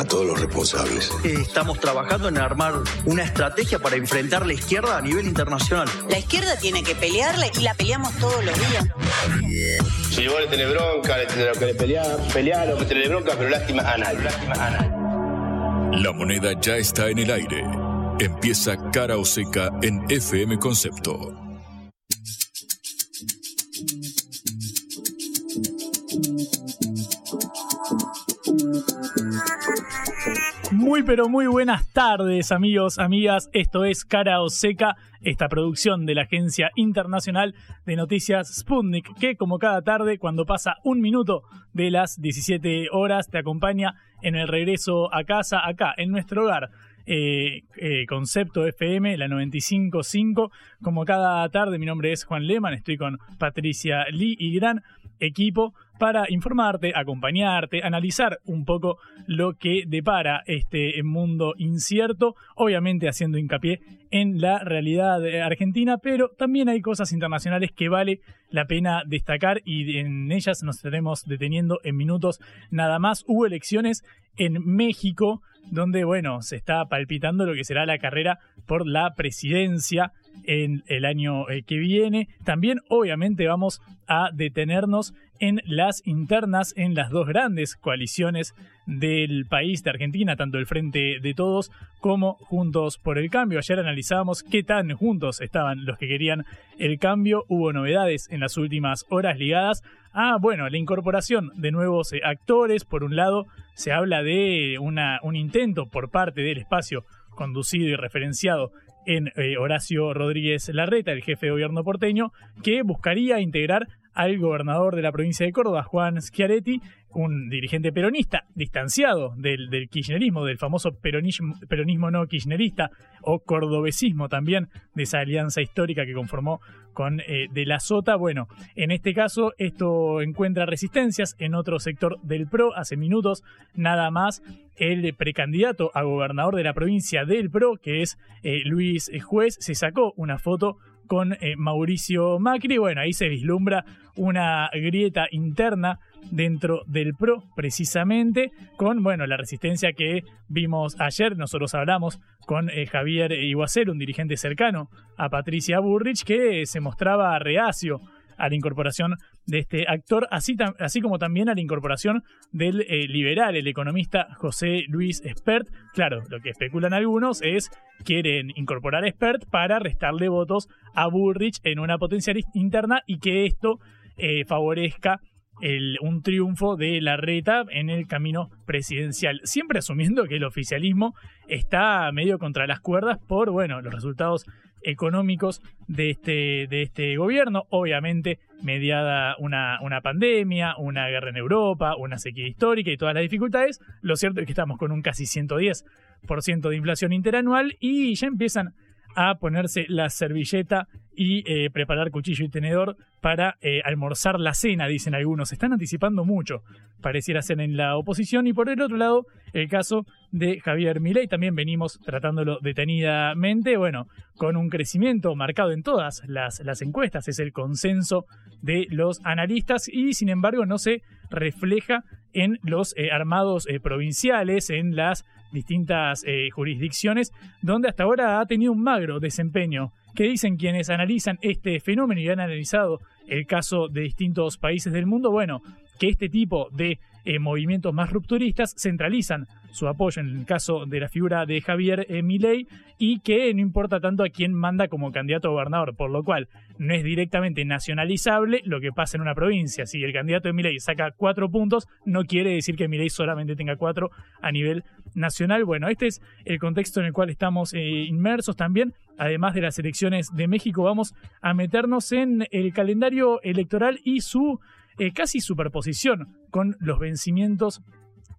a todos los responsables. Estamos trabajando en armar una estrategia para enfrentar la izquierda a nivel internacional. La izquierda tiene que pelearla y la peleamos todos los días. Si vos le tenés bronca, le tenés que pelear, pelear, lo que tenés bronca, pero lástima a nadie. Lástima a nadie. La moneda ya está en el aire. Empieza cara o seca en FM Concepto. Muy pero muy buenas tardes amigos, amigas, esto es Cara o Seca, esta producción de la agencia internacional de noticias Sputnik, que como cada tarde cuando pasa un minuto de las 17 horas te acompaña en el regreso a casa, acá, en nuestro hogar. Eh, eh, Concepto FM, la 95.5. Como cada tarde, mi nombre es Juan Lehmann, estoy con Patricia Lee y gran equipo para informarte, acompañarte, analizar un poco lo que depara este mundo incierto, obviamente haciendo hincapié en la realidad argentina, pero también hay cosas internacionales que vale la pena destacar y en ellas nos estaremos deteniendo en minutos nada más. Hubo elecciones en México, donde, bueno, se está palpitando lo que será la carrera por la presidencia en el año eh, que viene. También, obviamente, vamos a detenernos en las internas en las dos grandes coaliciones del país de Argentina, tanto el Frente de Todos como Juntos por el Cambio. Ayer analizábamos qué tan juntos estaban los que querían el cambio. Hubo novedades en las últimas horas ligadas a, bueno, la incorporación de nuevos eh, actores. Por un lado, se habla de un intento por parte del espacio conducido y referenciado en eh, Horacio Rodríguez Larreta, el jefe de gobierno porteño, que buscaría integrar al gobernador de la provincia de Córdoba, Juan Schiaretti, un dirigente peronista distanciado del, kirchnerismo, del famoso peronismo, no kirchnerista o cordobesismo también, de esa alianza histórica que conformó con eh, De la Sota. Bueno, en este caso esto encuentra resistencias en otro sector del PRO. Hace minutos nada más el precandidato a gobernador de la provincia del PRO, que es eh, Luis Juez, se sacó una foto con eh, Mauricio Macri. Bueno, ahí se vislumbra una grieta interna dentro del PRO, precisamente, con bueno, la resistencia que vimos ayer. Nosotros hablamos con eh, Javier Iguacer, un dirigente cercano a Patricia Burrich, que se mostraba reacio a la incorporación de este actor, así, así como también a la incorporación del eh, liberal, el economista José Luis Espert. Claro, lo que especulan algunos es quieren incorporar a Espert para restarle votos a Bullrich en una potencial interna y que esto eh, favorezca un triunfo de la reta en el camino presidencial, siempre asumiendo que el oficialismo está medio contra las cuerdas por bueno, los resultados económicos de este, de este gobierno, obviamente mediada una, una pandemia, una guerra en Europa, una sequía histórica y todas las dificultades, lo cierto es que estamos con un casi 110% de inflación interanual y ya empiezan a ponerse la servilleta y eh, preparar cuchillo y tenedor para eh, almorzar la cena, dicen algunos. Se están anticipando mucho, pareciera ser en la oposición. Y por el otro lado, el caso de Javier Milei, también venimos tratándolo detenidamente, bueno, con un crecimiento marcado en todas las, encuestas, es el consenso de los analistas. Y sin embargo no se refleja en los eh, armados provinciales, en las distintas jurisdicciones, donde hasta ahora ha tenido un magro desempeño que dicen quienes analizan este fenómeno y han analizado el caso de distintos países del mundo, bueno, que este tipo de eh, movimientos más rupturistas centralizan su apoyo en el caso de la figura de Javier eh, Milei y que no importa tanto a quién manda como candidato a gobernador, por lo cual no es directamente nacionalizable lo que pasa en una provincia. Si el candidato de Milei saca cuatro puntos, no quiere decir que Milei solamente tenga cuatro a nivel nacional. Bueno, este es el contexto en el cual estamos eh, inmersos también. Además de las elecciones de México, vamos a meternos en el calendario electoral y su eh, casi superposición con los vencimientos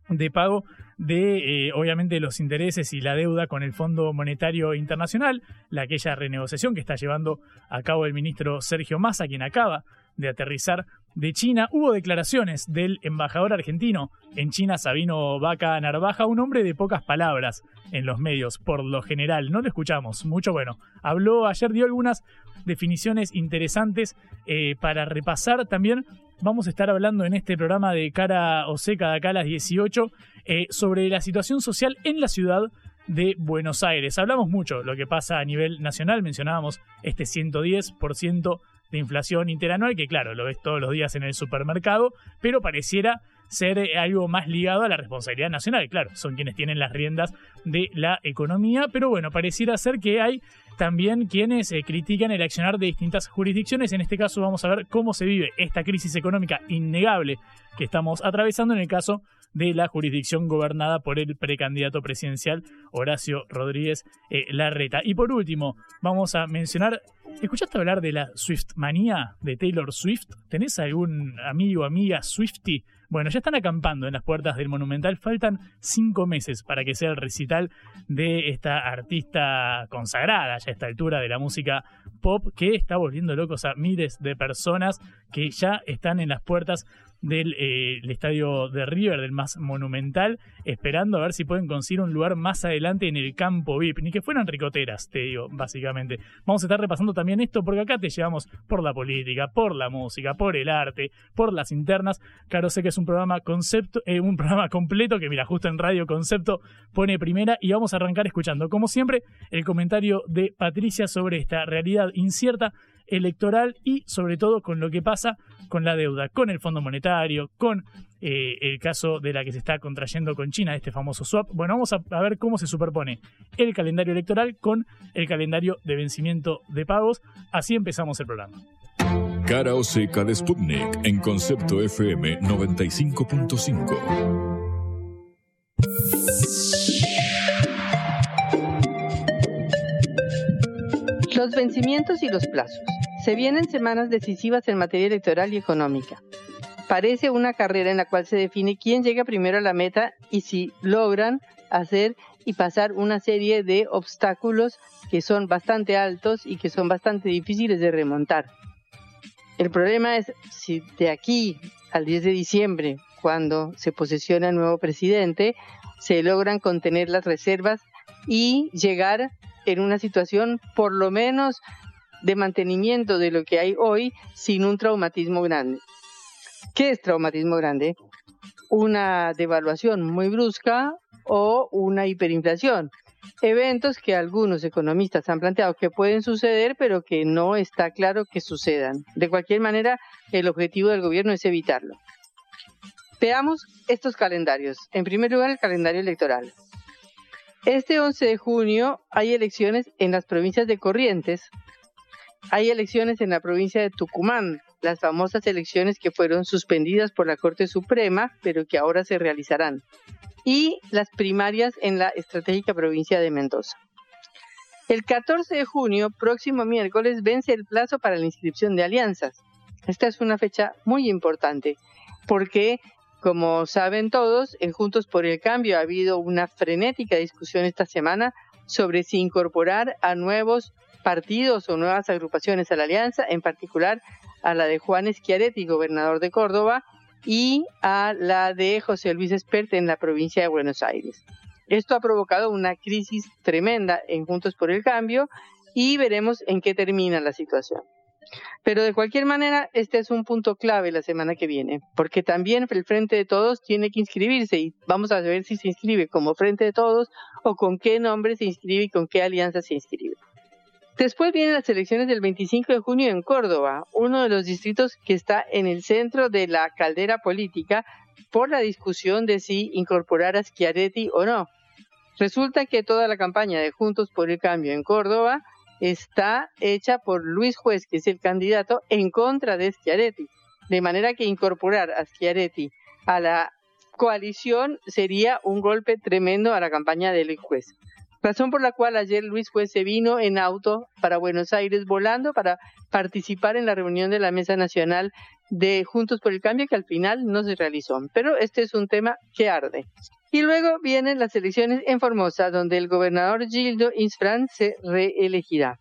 de pago de, eh, obviamente, los intereses y la deuda con el Fondo Monetario Internacional, la aquella renegociación que está llevando a cabo el ministro Sergio Massa, quien acaba de aterrizar de China. Hubo declaraciones del embajador argentino en China, Sabino Vaca Narvaja, un hombre de pocas palabras en los medios, por lo general. No lo escuchamos mucho. Bueno, habló ayer, dio algunas definiciones interesantes eh, para repasar también. Vamos a estar hablando en este programa de cara o seca de acá a las 18 eh, sobre la situación social en la ciudad de Buenos Aires. Hablamos mucho lo que pasa a nivel nacional, mencionábamos este 110% de inflación interanual, que claro, lo ves todos los días en el supermercado, pero pareciera ser eh, algo más ligado a la responsabilidad nacional. Claro, son quienes tienen las riendas de la economía, pero bueno, pareciera ser que hay también quienes eh, critican el accionar de distintas jurisdicciones. En este caso vamos a ver cómo se vive esta crisis económica innegable que estamos atravesando en el caso de la jurisdicción gobernada por el precandidato presidencial Horacio Rodríguez eh, Larreta. Y por último, vamos a mencionar, ¿escuchaste hablar de la Swift manía de Taylor Swift? ¿Tenés algún amigo, amiga Swifty? Bueno, ya están acampando en las puertas del Monumental. Faltan cinco meses para que sea el recital de esta artista consagrada ya a esta altura de la música pop que está volviendo locos a miles de personas que ya están en las puertas del eh, estadio de River, del más monumental, esperando a ver si pueden conseguir un lugar más adelante en el campo VIP. Ni que fueran ricoteras, te digo, básicamente. Vamos a estar repasando también esto porque acá te llevamos por la política, por la música, por el arte, por las internas. Claro, sé que es un programa concepto, eh, un programa completo que mira, justo en Radio Concepto pone primera y vamos a arrancar escuchando, como siempre, el comentario de Patricia sobre esta realidad incierta electoral y sobre todo con lo que pasa con la deuda, con el Fondo Monetario, con eh, el caso de la que se está contrayendo con China, este famoso swap. Bueno, vamos a, a, ver cómo se superpone el calendario electoral con el calendario de vencimiento de pagos. Así empezamos el programa. Cara o seca de Sputnik en concepto FM 95.5. Los vencimientos y los plazos. Se vienen semanas decisivas en materia electoral y económica. Parece una carrera en la cual se define quién llega primero a la meta y si logran hacer y pasar una serie de obstáculos que son bastante altos y que son bastante difíciles de remontar. El problema es si de aquí al 10 de diciembre, cuando se posesiona el nuevo presidente, se logran contener las reservas y llegar en una situación por lo menos de mantenimiento de lo que hay hoy sin un traumatismo grande. ¿Qué es traumatismo grande? Una devaluación muy brusca o una hiperinflación. Eventos que algunos economistas han planteado que pueden suceder, pero que no está claro que sucedan. De cualquier manera, el objetivo del gobierno es evitarlo. Veamos estos calendarios. En primer lugar, el calendario electoral. Este 11 de junio hay elecciones en las provincias de Corrientes, hay elecciones en la provincia de Tucumán, las famosas elecciones que fueron suspendidas por la Corte Suprema, pero que ahora se realizarán, y las primarias en la estratégica provincia de Mendoza. El 14 de junio, próximo miércoles, vence el plazo para la inscripción de alianzas. Esta es una fecha muy importante porque como saben todos, en Juntos por el Cambio ha habido una frenética discusión esta semana sobre si incorporar a nuevos partidos o nuevas agrupaciones a la alianza, en particular a la de Juan Schiaretti, gobernador de Córdoba, y a la de José Luis Espert en la provincia de Buenos Aires. Esto ha provocado una crisis tremenda en Juntos por el Cambio y veremos en qué termina la situación. Pero de cualquier manera, este es un punto clave la semana que viene, porque también el Frente de Todos tiene que inscribirse y vamos a ver si se inscribe como Frente de Todos o con qué nombre se inscribe y con qué alianza se inscribe. Después vienen las elecciones del 25 de junio en Córdoba, uno de los distritos que está en el centro de la caldera política por la discusión de si incorporar a Schiaretti o no. Resulta que toda la campaña de Juntos por el Cambio en Córdoba está hecha por Luis Juez, que es el candidato en contra de Schiaretti. De manera que incorporar a Schiaretti a la coalición sería un golpe tremendo a la campaña de Luis Juez. Razón por la cual ayer Luis Juez se vino en auto para Buenos Aires volando para participar en la reunión de la Mesa Nacional de Juntos por el Cambio que al final no se realizó. Pero este es un tema que arde. Y luego vienen las elecciones en Formosa, donde el gobernador Gildo Insfran se reelegirá.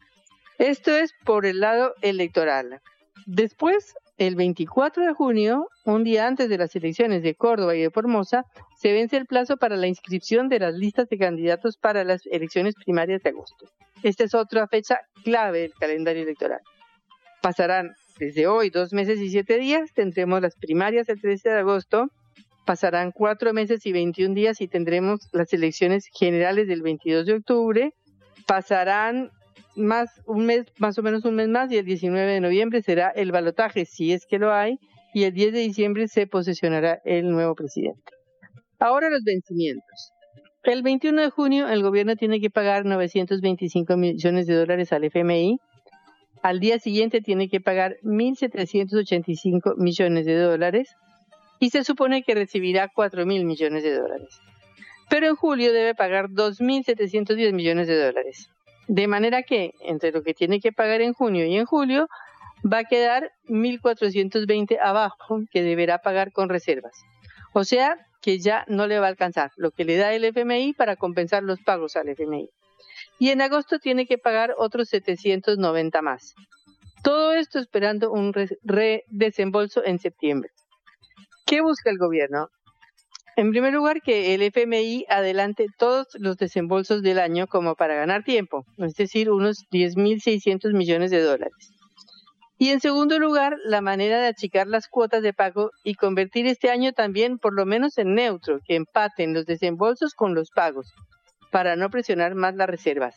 Esto es por el lado electoral. Después, el 24 de junio, un día antes de las elecciones de Córdoba y de Formosa, se vence el plazo para la inscripción de las listas de candidatos para las elecciones primarias de agosto. Esta es otra fecha clave del calendario electoral. Pasarán desde hoy dos meses y siete días, tendremos las primarias el 13 de agosto, pasarán cuatro meses y 21 días y tendremos las elecciones generales del 22 de octubre, pasarán más un mes, más o menos un mes más, y el 19 de noviembre será el balotaje, si es que lo hay, y el 10 de diciembre se posesionará el nuevo presidente. Ahora los vencimientos. El 21 de junio el gobierno tiene que pagar 925 millones de dólares al FMI, al día siguiente tiene que pagar 1.785 millones de dólares y se supone que recibirá 4.000 millones de dólares. Pero en julio debe pagar 2.710 millones de dólares. De manera que entre lo que tiene que pagar en junio y en julio va a quedar 1.420 abajo que deberá pagar con reservas. O sea que ya no le va a alcanzar lo que le da el FMI para compensar los pagos al FMI y en agosto tiene que pagar otros 790 más. Todo esto esperando un redesembolso en septiembre. ¿Qué busca el gobierno? En primer lugar, que el FMI adelante todos los desembolsos del año como para ganar tiempo, es decir, unos 10.600 millones de dólares. Y en segundo lugar, la manera de achicar las cuotas de pago y convertir este año también por lo menos en neutro, que empaten los desembolsos con los pagos, para no presionar más las reservas,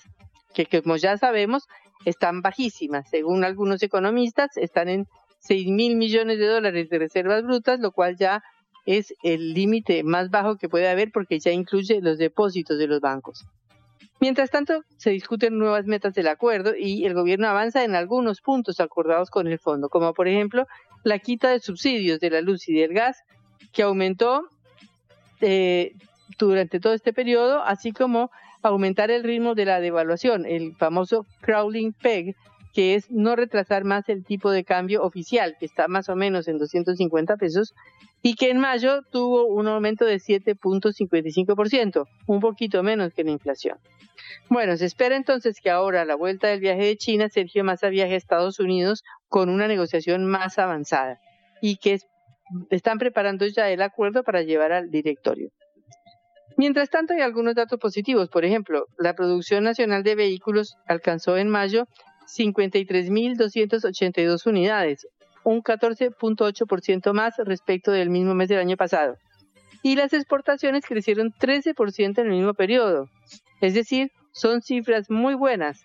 que como ya sabemos están bajísimas. Según algunos economistas, están en 6 mil millones de dólares de reservas brutas, lo cual ya es el límite más bajo que puede haber porque ya incluye los depósitos de los bancos. Mientras tanto, se discuten nuevas metas del acuerdo y el gobierno avanza en algunos puntos acordados con el fondo, como por ejemplo la quita de subsidios de la luz y del gas, que aumentó eh, durante todo este periodo, así como aumentar el ritmo de la devaluación, el famoso crawling peg, que es no retrasar más el tipo de cambio oficial, que está más o menos en 250 pesos, y que en mayo tuvo un aumento de 7.55%, un poquito menos que la inflación. Bueno, se espera entonces que ahora a la vuelta del viaje de China, Sergio Massa viaje a Estados Unidos con una negociación más avanzada y que están preparando ya el acuerdo para llevar al directorio. Mientras tanto, hay algunos datos positivos. Por ejemplo, la producción nacional de vehículos alcanzó en mayo 53.282 unidades, un 14.8% más respecto del mismo mes del año pasado. Y las exportaciones crecieron 13% en el mismo periodo. Es decir, son cifras muy buenas.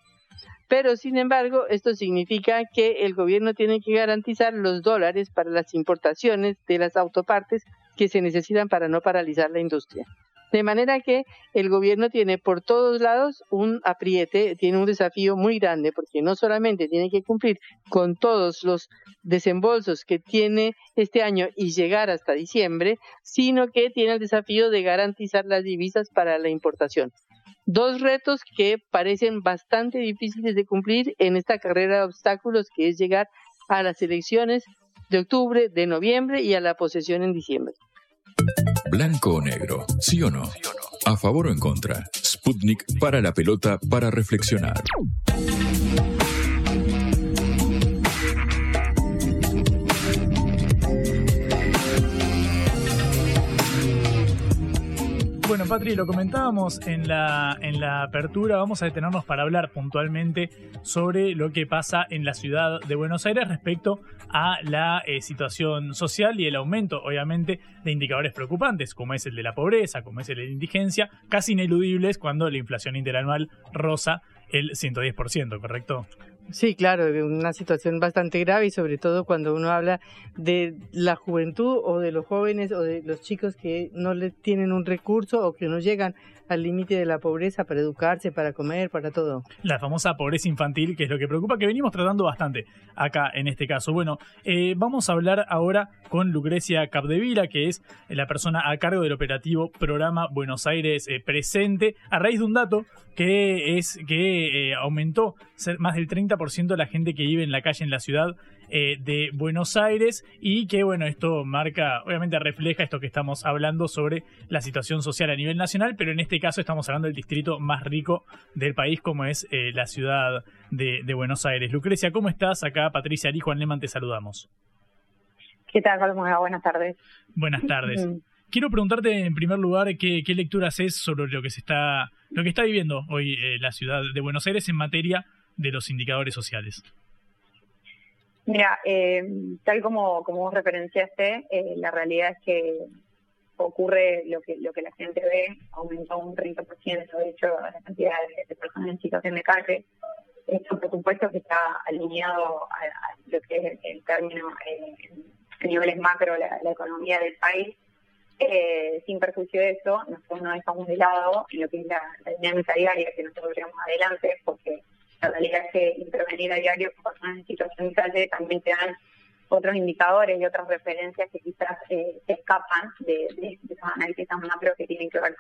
Pero, sin embargo, esto significa que el gobierno tiene que garantizar los dólares para las importaciones de las autopartes que se necesitan para no paralizar la industria. De manera que el gobierno tiene por todos lados un apriete, tiene un desafío muy grande, porque no solamente tiene que cumplir con todos los desembolsos que tiene este año y llegar hasta diciembre, sino que tiene el desafío de garantizar las divisas para la importación. Dos retos que parecen bastante difíciles de cumplir en esta carrera de obstáculos que es llegar a las elecciones de octubre, de noviembre y a la posesión en diciembre. Blanco o negro, sí o no. A favor o en contra. Sputnik para la pelota para reflexionar. Bueno, Patri, lo comentábamos en la, en la apertura. Vamos a detenernos para hablar puntualmente sobre lo que pasa en la ciudad de Buenos Aires respecto a la eh, situación social y el aumento, obviamente, de indicadores preocupantes, como es el de la pobreza, como es el de la indigencia, casi ineludibles cuando la inflación interanual roza el 110%, ¿correcto? Sí, claro, una situación bastante grave y sobre todo cuando uno habla de la juventud o de los jóvenes o de los chicos que no le tienen un recurso o que no llegan al límite de la pobreza para educarse, para comer, para todo. La famosa pobreza infantil, que es lo que preocupa, que venimos tratando bastante acá en este caso. Bueno, eh, vamos a hablar ahora con Lucrecia Capdevila, que es la persona a cargo del operativo Programa Buenos Aires eh, Presente, a raíz de un dato que es que eh, aumentó más del 30% de la gente que vive en la calle en la ciudad eh, de Buenos Aires y que bueno, esto marca, obviamente refleja esto que estamos hablando sobre la situación social a nivel nacional, pero en este caso estamos hablando del distrito más rico del país como es eh, la ciudad de, Buenos Aires. Lucrecia, ¿cómo estás? Acá Patricia Ari, Juan Leman, te saludamos. ¿Qué tal, Buenas tardes. Buenas tardes. Quiero preguntarte en primer lugar qué, qué lectura haces sobre lo que se está, lo que está viviendo hoy eh, la ciudad de Buenos Aires en materia de los indicadores sociales. Mira, eh, tal como, como vos referenciaste, eh, la realidad es que ocurre lo que lo que la gente ve, aumentó un 30%, de hecho, la cantidad de, personas en situación de calle. Esto, por supuesto, que está alineado a, lo que es el término eh, en niveles macro, la, economía del país. Eh, sin perjuicio de eso, nosotros no dejamos de lado lo que es la, la dinámica diaria que nosotros llevamos adelante, porque la realidad es que intervenir a diario con personas en situación de calle también te dan otros indicadores y otras referencias que quizás eh, escapan de, de, de, esos análisis tan macro que tienen que ver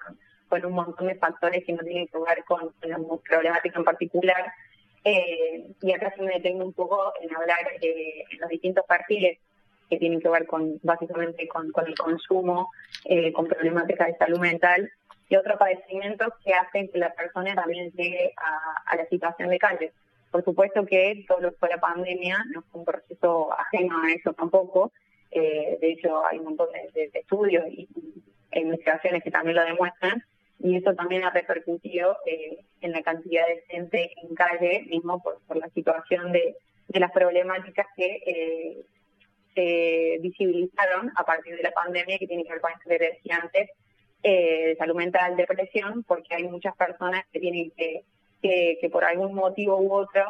con, un montón de factores que no tienen que ver con, la problemática en particular. Eh, y acá sí me detengo un poco en hablar de los distintos perfiles que tienen que ver con básicamente con, con el consumo, eh, con problemáticas de salud mental y otros padecimientos que hacen que la persona también llegue a, la situación de calle. Por supuesto que todo lo que fue la pandemia no fue un proceso ajeno a eso tampoco. Eh, de hecho, hay un montón de, estudios y, investigaciones que también lo demuestran. Y eso también ha repercutido eh, en la cantidad de gente en calle, mismo por, la situación de, las problemáticas que eh, se visibilizaron a partir de la pandemia, que tiene que ver con esto que decía antes, eh, salud mental, depresión, porque hay muchas personas que tienen que, que, por algún motivo u otro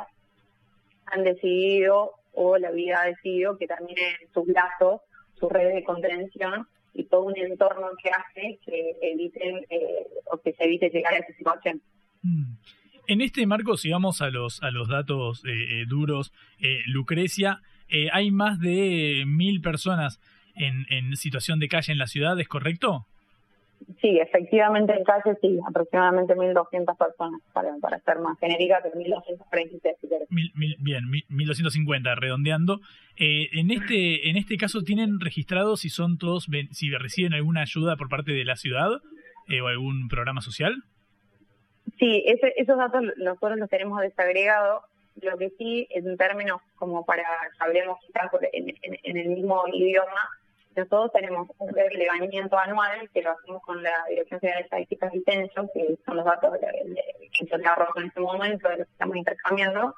han decidido o la vida ha decidido que terminen sus lazos, sus redes de contención y todo un entorno que hace que eviten eh, o que se evite llegar a esa situación. Mm. En este marco, si vamos a los, a los datos eh, duros, Lucrecia, hay más de mil personas en, en situación de calle en la ciudad, ¿es correcto? Sí, efectivamente en calle sí, aproximadamente 1.200 personas, para, para ser más genérica, pero 1.236 si Mil, mil, bien, 1.250 redondeando. Eh, en este en este caso, ¿tienen registrado si son todos, si reciben alguna ayuda por parte de la ciudad eh, o algún programa social? Sí, ese, esos datos nosotros los tenemos desagregados. Lo que sí, en términos como para que hablemos quizás en, en el mismo idioma, nosotros tenemos un relevamiento anual que lo hacemos con la Dirección General de Estadísticas y Censo, que son los datos que yo te arrojo en este momento, de los que estamos intercambiando.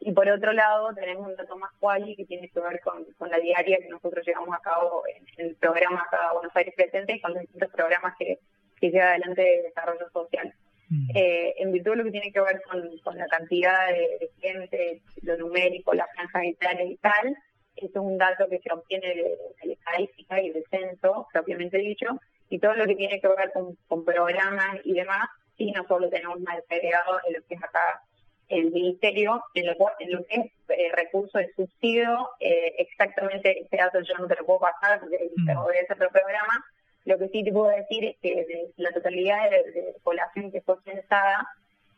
Y por otro lado, tenemos un dato más quali que tiene que ver con, la diaria que nosotros llevamos a cabo en, el programa acá Buenos Aires Presente y con los distintos programas que, que lleva adelante de desarrollo social. Mm. Eh, en virtud de lo que tiene que ver con, la cantidad de, gente, lo numérico, las franjas etarias y tal, es un dato que se obtiene de, la estadística y del censo, propiamente dicho, y todo lo que tiene que ver con, programas y demás, sí nosotros tenemos más peleado en lo que es acá el ministerio, en lo, que es eh, recurso de subsidio, eh, exactamente ese dato yo no te lo puedo pasar porque mm. es otro programa, lo que sí te puedo decir es que de la totalidad de, población que fue censada,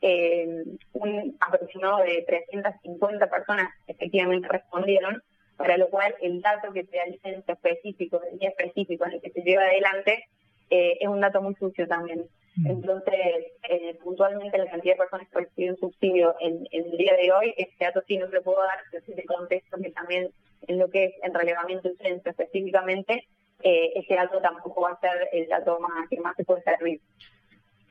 eh, un aproximado de 350 personas efectivamente respondieron, para lo cual el dato que te da el censo específico, el día específico en el que se lleva adelante, eh, es un dato muy sucio también. Mm. Entonces, eh, puntualmente la cantidad de personas que reciben subsidio en, el día de hoy, ese dato sí no se lo puedo dar, pero sí te contesto que también en lo que es en relevamiento del censo específicamente, eh, ese dato tampoco va a ser el dato más que más se puede servir.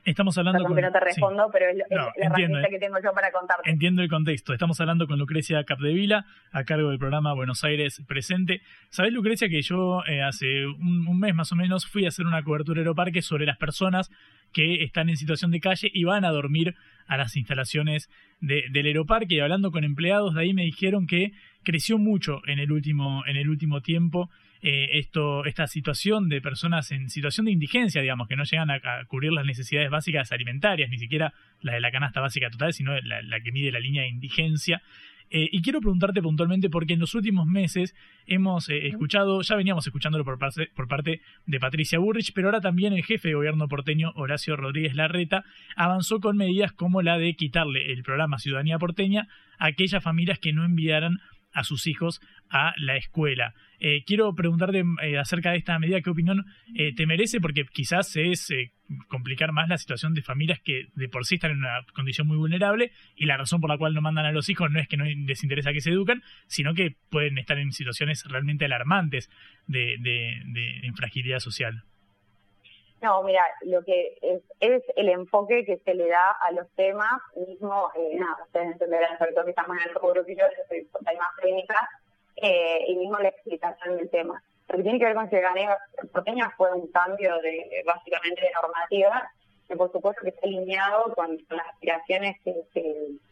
Estamos hablando Perdón con... que no te sí. respondo, pero es, es la entiendo, herramienta que tengo yo para contarte. Entiendo el contexto. Estamos hablando con Lucrecia Capdevila, a cargo del programa Buenos Aires Presente. ¿Sabés, Lucrecia, que yo eh, hace un, un mes más o menos fui a hacer una cobertura Aeroparque sobre las personas que están en situación de calle y van a dormir a las instalaciones de- del Aeroparque? Y hablando con empleados de ahí me dijeron que creció mucho en el último, en el último tiempo eh, esto, esta situación de personas en situación de indigencia, digamos, que no llegan a, cubrir las necesidades básicas alimentarias, ni siquiera la de la canasta básica total, sino la, la que mide la línea de indigencia. Eh, y quiero preguntarte puntualmente porque en los últimos meses hemos eh, escuchado, ya veníamos escuchándolo por parte, por parte de Patricia Burrich, pero ahora también el jefe de gobierno porteño, Horacio Rodríguez Larreta, avanzó con medidas como la de quitarle el programa Ciudadanía Porteña a aquellas familias que no enviaran a sus hijos a la escuela. Eh, quiero preguntarte eh, acerca de esta medida, ¿qué opinión eh, te merece? Porque quizás es eh, complicar más la situación de familias que de por sí están en una condición muy vulnerable y la razón por la cual no mandan a los hijos no es que no les interesa que se educan, sino que pueden estar en situaciones realmente alarmantes de, de, de fragilidad social. No, mira, lo que es, es el enfoque que se le da a los temas, mismo, nada, ustedes entenderán, sobre todo que estamos en el rubro que yo, más técnica, eh, y mismo la explicación del tema. Lo que tiene que ver con ciudadanía porteña fue un cambio de, básicamente, de normativa, que por supuesto que está alineado con, las aspiraciones que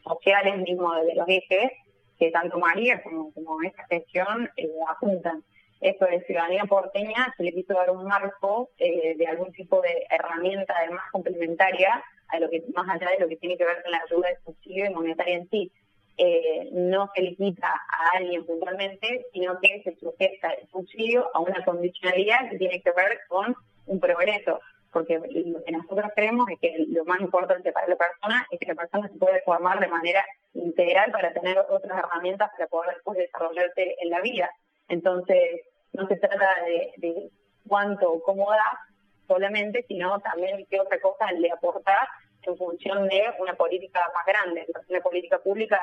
sociales mismo de los ejes, que tanto María como, como esta gestión eh, apuntan esto de ciudadanía porteña se le quiso dar un marco eh, de algún tipo de herramienta además complementaria a lo que más allá de lo que tiene que ver con la ayuda exclusiva y monetaria en sí. Eh, no se le a alguien puntualmente, sino que se sujeta el subsidio a una condicionalidad que tiene que ver con un progreso. Porque lo que nosotros creemos es que lo más importante para la persona es que la persona se puede formar de manera integral para tener otras herramientas para poder después desarrollarse en la vida. Entonces, no se trata de, de cuánto o cómo da solamente, sino también qué otra cosa le aportar en función de una política más grande, una política pública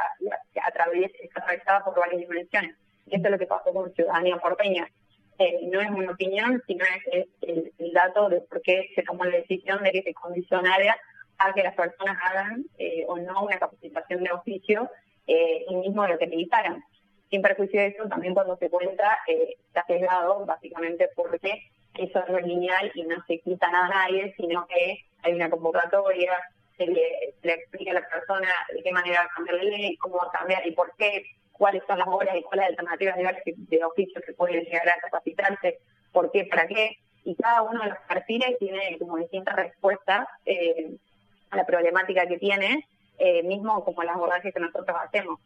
que atravesada por varias dimensiones. Y esto es lo que pasó con Ciudadanía Porteña. Eh, no es una opinión, sino es, el, dato de por qué se tomó la decisión de que se condicionara a que las personas hagan eh, o no una capacitación de oficio eh, y mismo de lo que necesitaran sin perjuicio de eso, también cuando se cuenta, eh, está pegado básicamente porque eso no es lineal y no se quita nada a nadie, sino que hay una convocatoria, se le, se le explica a la persona de qué manera cambiar la ley, cómo cambiar y por qué, cuáles son las horas y cuáles alternativas de, de oficio que pueden llegar a capacitarse, por qué, para qué, y cada uno de los perfiles tiene como distintas respuestas eh, a la problemática que tiene, eh, mismo como las abordajes que nosotros hacemos.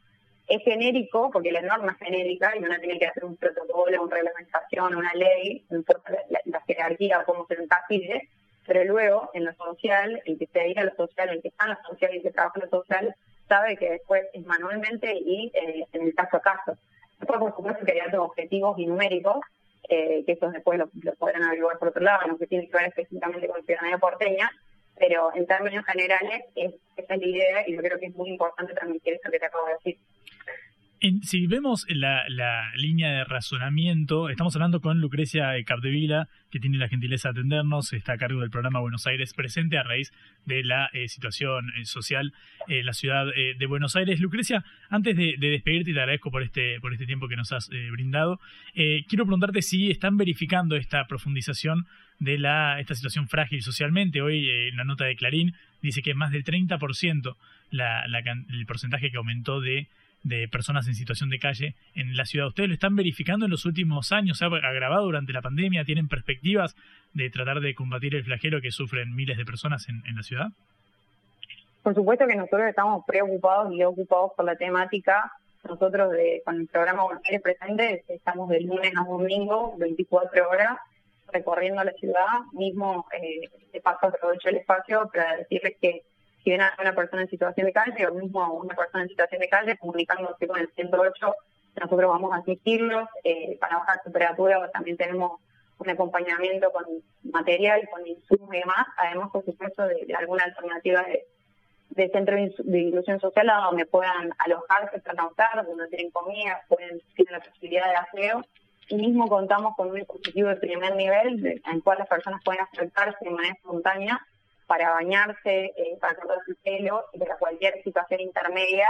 Es genérico, porque la norma es genérica y uno tiene que hacer un protocolo, una reglamentación, una ley, no importa la, la jerarquía o cómo se encasille, pero luego en lo social, el que se dedica a lo social, el que está en lo social y el que trabaja en lo social, sabe que después es manualmente y eh, en el caso a caso. Después, por supuesto, que hay objetivos y numéricos, eh, que esos después lo, lo, podrán averiguar por otro lado, lo que tiene que ver específicamente con ciudadanía porteña, pero en términos generales es, esa es la idea y yo creo que es muy importante transmitir eso que te acabo de decir. En, si vemos la, línea de razonamiento, estamos hablando con Lucrecia Capdevila, que tiene la gentileza de atendernos, está a cargo del programa Buenos Aires Presente a raíz de la eh, situación eh, social en la ciudad eh, de Buenos Aires. Lucrecia, antes de, de, despedirte, te agradezco por este, este tiempo que nos has eh, brindado, quiero preguntarte si están verificando esta profundización de la, esta situación frágil socialmente. Hoy en la nota de Clarín dice que es más del 30% la, la, el porcentaje que aumentó de de personas en situación de calle en la ciudad. ¿Ustedes lo están verificando en los últimos años? ¿Se ha agravado durante la pandemia? ¿Tienen perspectivas de tratar de combatir el flagelo que sufren miles de personas en, en la ciudad? Por supuesto que nosotros estamos preocupados y ocupados por la temática. Nosotros de, con el programa Aires Presente estamos de lunes a domingo, 24 horas, recorriendo la ciudad. Mismo, eh, paso aprovecho el espacio para decirles que si viene una persona en situación de calle o mismo una persona en situación de calle comunicándose con el 108, nosotros vamos a asistirlos eh, para bajar temperatura. También tenemos un acompañamiento con material, con insumos y demás. Además, por supuesto, de, alguna alternativa de, centro de inclusión social a donde puedan alojarse, pernoctar, donde tienen comida, pueden tener la posibilidad de aseo. Y mismo contamos con un dispositivo de primer nivel en el cual las personas pueden acercarse de manera espontánea para bañarse, eh, para cortarse el pelo, para cualquier situación intermedia,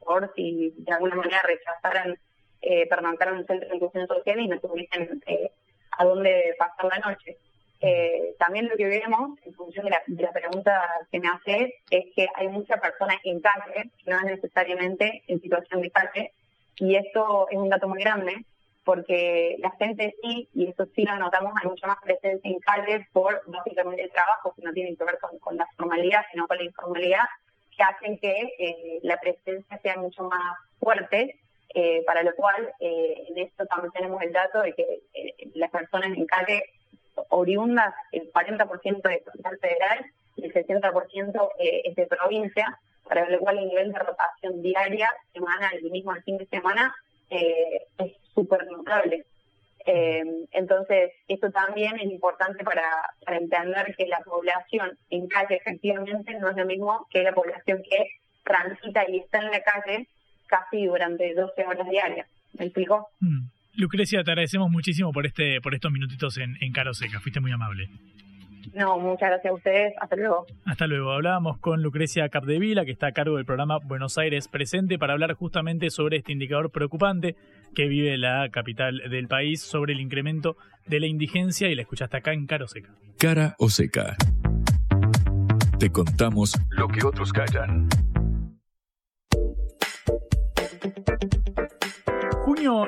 por si de alguna manera rechazaran eh, permanentar en un centro de inclusión social y no tuviesen eh, a dónde pasar la noche. Eh, también lo que vemos, en función de la, de pregunta que me hace, es que hay muchas personas en calle, no necesariamente en situación de calle, y esto es un dato muy grande, porque la gente sí, y eso sí lo notamos, hay mucha más presencia en calle por básicamente el trabajo, que no tiene que ver con, con la formalidad, sino con la informalidad, que hacen que eh, la presencia sea mucho más fuerte, eh, para lo cual eh, en esto también tenemos el dato de que eh, las personas en calle oriundas, el 40% de capital federal y el 60% eh, es de provincia, para lo cual el nivel de rotación diaria, semanal y mismo el fin de semana eh, es súper notable. Eh, entonces, esto también es importante para, para entender que la población en calle efectivamente no es lo mismo que la población que transita y está en la calle casi durante 12 horas diarias. ¿Me explico? Mm. Lucrecia, te agradecemos muchísimo por este por estos minutitos en, en Caro Seca. Fuiste muy amable. No, muchas gracias a ustedes. Hasta luego. Hasta luego. Hablábamos con Lucrecia Capdevila, que está a cargo del programa Buenos Aires Presente, para hablar justamente sobre este indicador preocupante que vive la capital del país, sobre el incremento de la indigencia, y la escuchaste acá en Caro Seca. Cara o Seca. Te contamos lo que otros callan.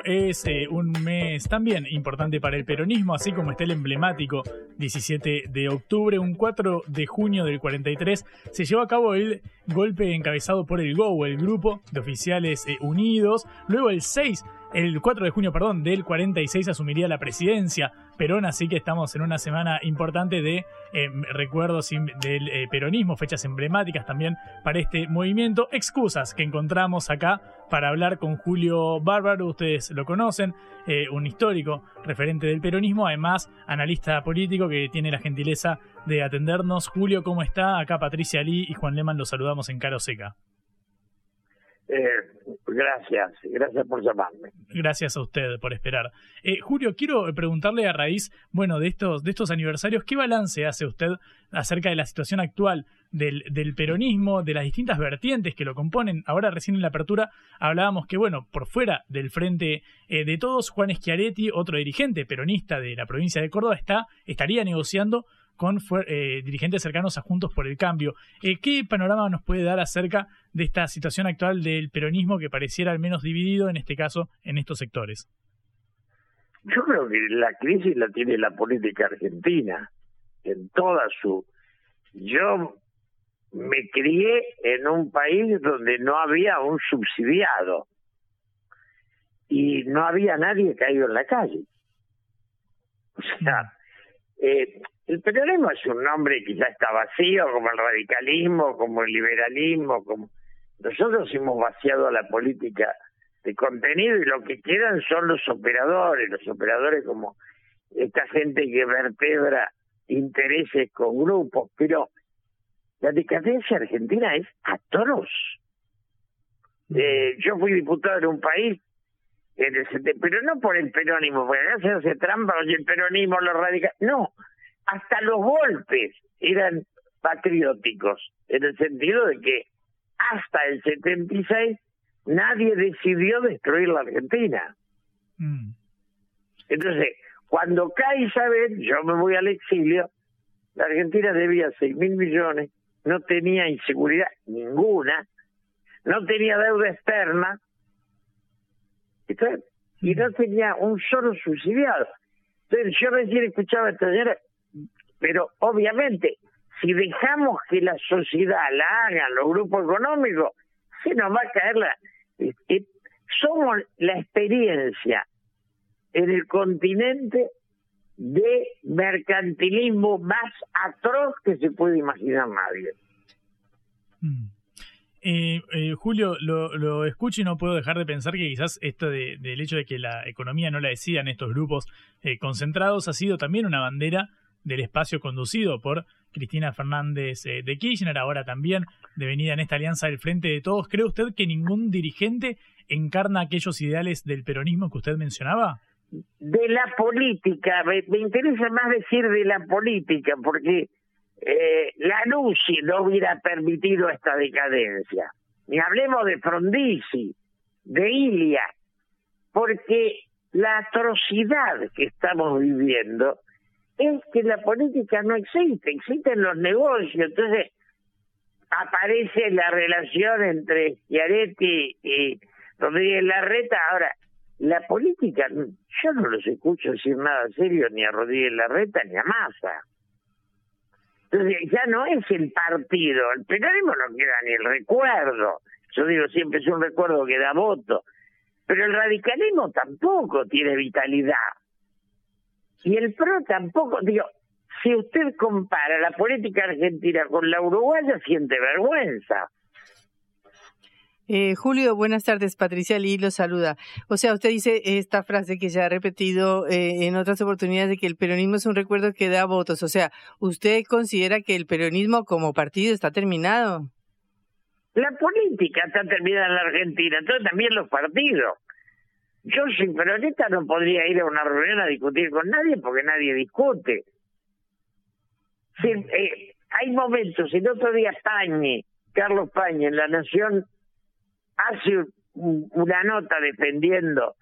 Es eh, un mes también importante para el peronismo, así como está el emblemático 17 de octubre. Un 4 de junio del 43 se llevó a cabo el golpe encabezado por el GO, el Grupo de Oficiales eh, Unidos. Luego el 6 el 4 de junio, perdón, del 46 asumiría la presidencia Perón, así que estamos en una semana importante de eh, recuerdos del eh, peronismo, fechas emblemáticas también para este movimiento. Excusas que encontramos acá para hablar con Julio Bárbaro, ustedes lo conocen, eh, un histórico referente del peronismo, además analista político que tiene la gentileza de atendernos. Julio, ¿cómo está? Acá Patricia Lee y Juan Leman los saludamos en Caro Seca. Eh, gracias, gracias por llamarme. Gracias a usted por esperar. Eh, Julio, quiero preguntarle a raíz, bueno, de estos, de estos aniversarios, ¿qué balance hace usted acerca de la situación actual del, del peronismo, de las distintas vertientes que lo componen? Ahora recién en la apertura hablábamos que, bueno, por fuera del frente eh, de todos, Juan Schiaretti, otro dirigente peronista de la provincia de Córdoba, está, estaría negociando con eh, dirigentes cercanos a Juntos por el Cambio. Eh, ¿Qué panorama nos puede dar acerca de esta situación actual del peronismo que pareciera al menos dividido, en este caso, en estos sectores? Yo creo que la crisis la tiene la política argentina, en toda su... Yo me crié en un país donde no había un subsidiado y no había nadie caído en la calle. O sea, eh, el peronismo es un nombre que ya está vacío, como el radicalismo, como el liberalismo, como nosotros hemos vaciado la política de contenido y lo que quedan son los operadores, los operadores como esta gente que vertebra intereses con grupos, pero la decadencia argentina es atroz. Eh, yo fui diputado en un país en el, pero no por el peronismo, porque acá se hace trampa, oye, el peronismo, los radicales, no, hasta los golpes eran patrióticos, en el sentido de que hasta el 76 nadie decidió destruir la Argentina. Mm. Entonces, cuando cae Isabel, yo me voy al exilio, la Argentina debía 6 mil millones, no tenía inseguridad ninguna, no tenía deuda externa, y no tenía un solo subsidiado. Entonces, yo recién escuchaba a esta señora, pero obviamente, si dejamos que la sociedad la hagan los grupos económicos, se nos va a caer la... somos la experiencia en el continente de mercantilismo más atroz que se puede imaginar nadie. Mm. Eh, eh, Julio, lo, lo, escucho y no puedo dejar de pensar que quizás esto de, del hecho de que la economía no la decidan estos grupos eh, concentrados ha sido también una bandera del espacio conducido por Cristina Fernández eh, de Kirchner, ahora también devenida en esta alianza del Frente de Todos. ¿Cree usted que ningún dirigente encarna aquellos ideales del peronismo que usted mencionaba? De la política, me, interesa más decir de la política, porque eh, la Lucy no hubiera permitido esta decadencia. Ni hablemos de Frondizi, de Ilia, porque la atrocidad que estamos viviendo es que la política no existe, existen los negocios, entonces aparece la relación entre Schiaretti y Rodríguez Larreta. Ahora, la política, yo no los escucho decir nada serio ni a Rodríguez Larreta ni a Massa. Entonces ya no es el partido, el peronismo no queda ni el recuerdo. Yo digo siempre es un recuerdo que da voto, pero el radicalismo tampoco tiene vitalidad. Y el PRO tampoco, digo, si usted compara la política argentina con la uruguaya, siente vergüenza. Eh, Julio, buenas tardes. Patricia Lee lo saluda. O sea, usted dice esta frase que ya ha repetido eh, en otras oportunidades de que el peronismo es un recuerdo que da votos. O sea, ¿usted considera que el peronismo como partido está terminado? La política está terminada en la Argentina, entonces también los partidos. Yo sin peronista no podría ir a una reunión a discutir con nadie porque nadie discute. Eh, hay momentos, el otro día Pañi, Carlos Pañi en La Nación hace una nota defendiendo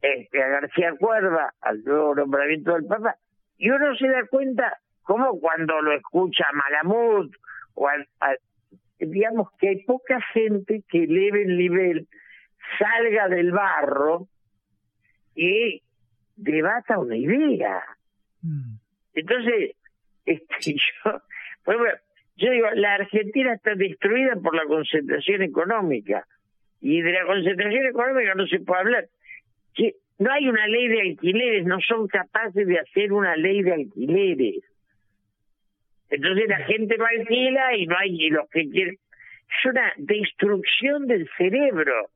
este, a García Cuerva, al nuevo nombramiento del Papa, y uno se da cuenta como cuando lo escucha Malamud, o digamos que hay poca gente que eleve el nivel, salga del barro y debata una idea. Mm. Entonces, este, yo, yo digo, la Argentina está destruida por la concentración económica y de la concentración económica no se puede hablar. Que no hay una ley de alquileres, no son capaces de hacer una ley de alquileres. Entonces la gente no alquila y no hay y los que quieren. Es una destrucción del cerebro,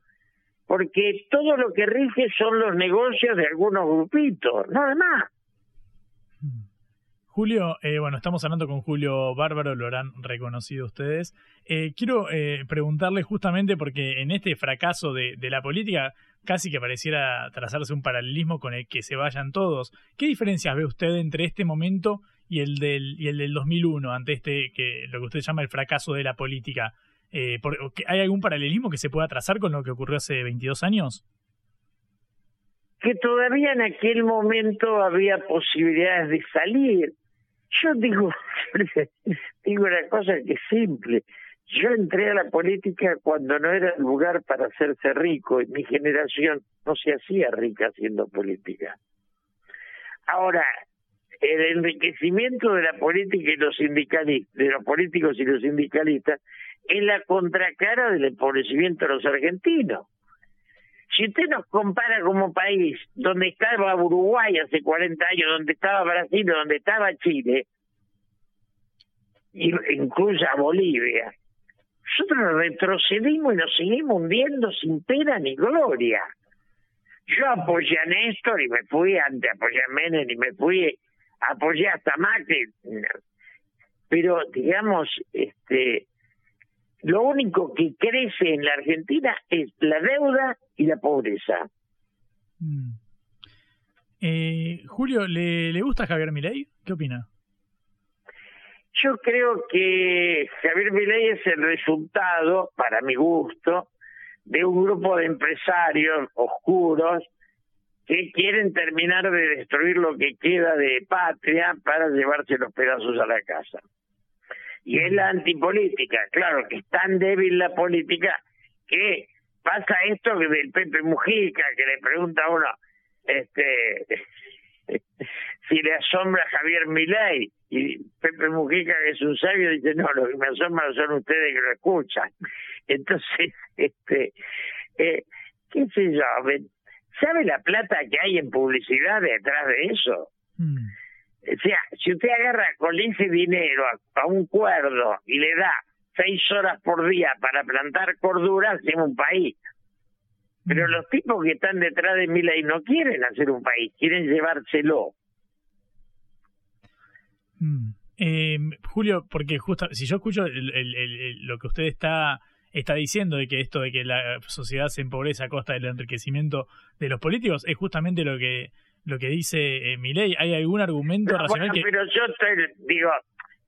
porque todo lo que rige son los negocios de algunos grupitos, nada más. Julio, eh, bueno, estamos hablando con Julio Bárbaro, lo habrán reconocido ustedes. Eh, quiero eh, preguntarle justamente porque en este fracaso de, la política casi que pareciera trazarse un paralelismo con el que se vayan todos. ¿Qué diferencias ve usted entre este momento y el del, y el del 2001, ante este, que lo que usted llama el fracaso de la política? ¿Hay algún paralelismo que se pueda trazar con lo que ocurrió hace 22 años? Que todavía en aquel momento había posibilidades de salir yo digo, digo una cosa que es simple. Yo entré a la política cuando no era el lugar para hacerse rico y mi generación no se hacía rica haciendo política. Ahora, el enriquecimiento de la política y los sindicalistas, de los políticos y los sindicalistas, es la contracara del empobrecimiento de los argentinos. Si usted nos compara como país, donde estaba Uruguay hace 40 años, donde estaba Brasil, donde estaba Chile, incluso a Bolivia, nosotros retrocedimos y nos seguimos hundiendo sin pena ni gloria. Yo apoyé a Néstor y me fui, ante apoyé a Menem y me fui, apoyé hasta Macri, pero digamos, este, lo único que crece en la Argentina es la deuda y la pobreza. Mm. Eh, Julio, ¿le, ¿le gusta Javier Milei? ¿Qué opina? Yo creo que Javier Milei es el resultado, para mi gusto, de un grupo de empresarios oscuros que quieren terminar de destruir lo que queda de patria para llevarse los pedazos a la casa y es la antipolítica. Claro que es tan débil la política que pasa esto del Pepe Mujica, que le pregunta a uno este si le asombra Javier Milei y Pepe Mujica que es un sabio dice no lo que me asombra son ustedes que lo escuchan entonces este eh, qué sé yo sabe la plata que hay en publicidad detrás de eso mm. O sea, si usted agarra con ese dinero a, un cuerdo y le da seis horas por día para plantar corduras, en un país. Pero los tipos que están detrás de Milay no quieren hacer un país, quieren llevárselo. Mm. Eh, Julio, porque justo si yo escucho lo que usted está está diciendo de que esto de que la sociedad se empobrece a costa del enriquecimiento de los políticos es justamente lo que lo que dice eh, Milei? ¿Hay algún argumento racional Pero yo digo,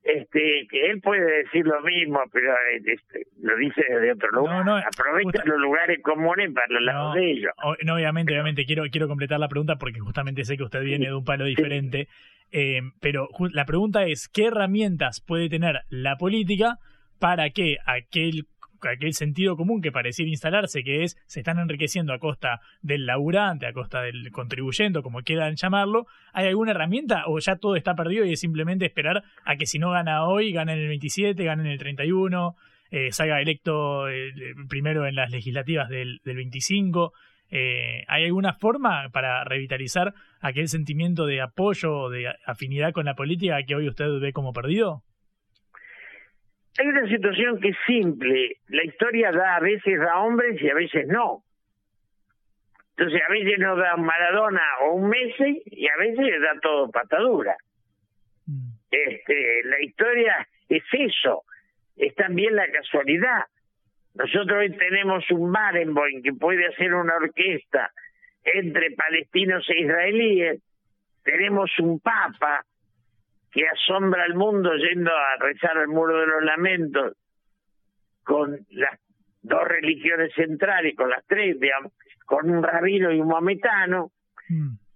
este, que él puede decir lo mismo, pero eh, este, lo dice desde otro lugar. no, Aprovecha justa- los lugares comunes para los lados No, de ellos. o- no, obviamente, obviamente, quiero, quiero completar la pregunta porque justamente sé que usted viene de un palo diferente. Eh, pero la pregunta es, ¿qué herramientas puede tener la política para que aquel, aquel sentido común que pareciera instalarse, que es se están enriqueciendo a costa del laburante, a costa del contribuyente, como quieran llamarlo, ¿hay alguna herramienta o ya todo está perdido y es simplemente esperar a que si no gana hoy, gane en el 27, gane en el 31? eh, salga electo eh, primero en las legislativas del, del 25. Eh, ¿Hay alguna forma para revitalizar aquel sentimiento de apoyo o de afinidad con la política que hoy usted ve como perdido? Hay una situación que es simple. La historia da a veces da hombres y a veces no. Entonces a veces nos da un Maradona o un Messi y a veces da todo patadura. Este, la historia es eso, es también la casualidad. Nosotros hoy tenemos un Barenboim que puede hacer una orquesta entre palestinos e israelíes. Tenemos un Papa que asombra al mundo yendo a rezar al muro de los lamentos con las dos religiones centrales, con las tres, digamos, con un rabino y un maometano.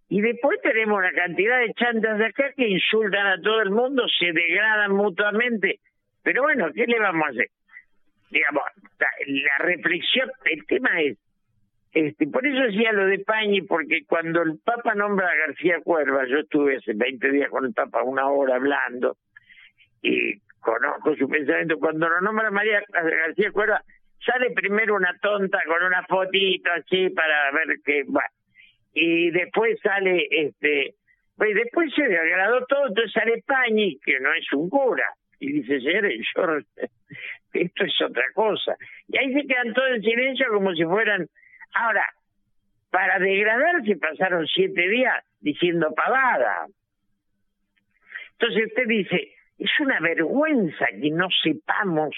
Y después tenemos una cantidad de chantas de acá que insultan a todo el mundo, se degradan mutuamente. Pero bueno, ¿qué le vamos a hacer? Digamos, la, la reflexión, el tema es, este, por eso decía lo de Pañi, porque cuando el Papa nombra a García Cuerva, yo estuve hace 20 días con el Papa una hora hablando, y conozco su pensamiento, cuando lo nombra María García Cuerva, sale primero una tonta con una fotito así para ver que, bueno, y después sale este pues después se agradó todo entonces sale Pañi que no es un cura y dice señores yo esto es otra cosa y ahí se quedan todos en silencio como si fueran ahora para degradarse pasaron siete días diciendo pavada entonces usted dice es una vergüenza que no sepamos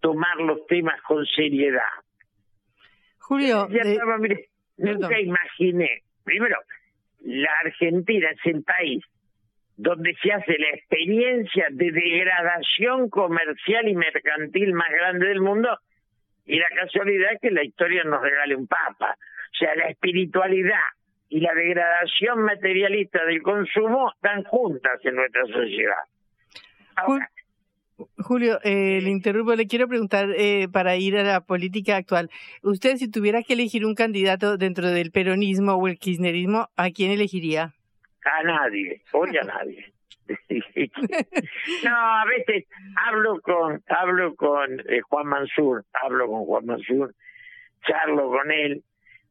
tomar los temas con seriedad Julio, Ya de- estaba, mire, nunca Perdón. imaginé. Primero, la Argentina es el país donde se hace la experiencia de degradación comercial y mercantil más grande del mundo y la casualidad es que la historia nos regale un papa. O sea, la espiritualidad y la degradación materialista del consumo están juntas en nuestra sociedad. Ahora, Julio, eh, le interrumpo, le quiero preguntar eh, para ir a la política actual. Usted, si tuviera que elegir un candidato dentro del peronismo o el kirchnerismo, ¿a quién elegiría? a nadie, hoy a nadie. No, a veces hablo con hablo con eh, Juan Mansur, hablo con Juan Mansur, charlo con él,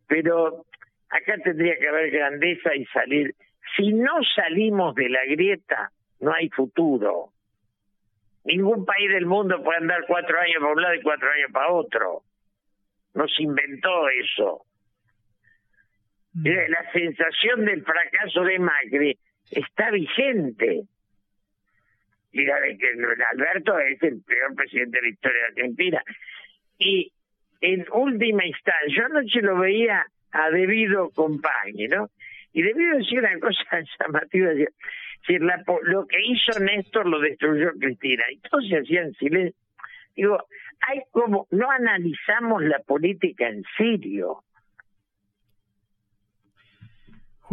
pero acá tendría que haber grandeza y salir. Si no salimos de la grieta, no hay futuro. Ningún país del mundo puede andar cuatro años para un lado y cuatro años para otro. No se inventó eso. Eh, La sensación del fracaso de Macri está vigente. De que Alberto es el peor presidente de la historia de Argentina. Y en última instancia, yo anoche lo veía a Debido Compañi, ¿no? Y Debido decía una cosa llamativa, po- lo que hizo Néstor lo destruyó Cristina. Y todos se hacían silencio. Digo, hay como, no analizamos la política en serio.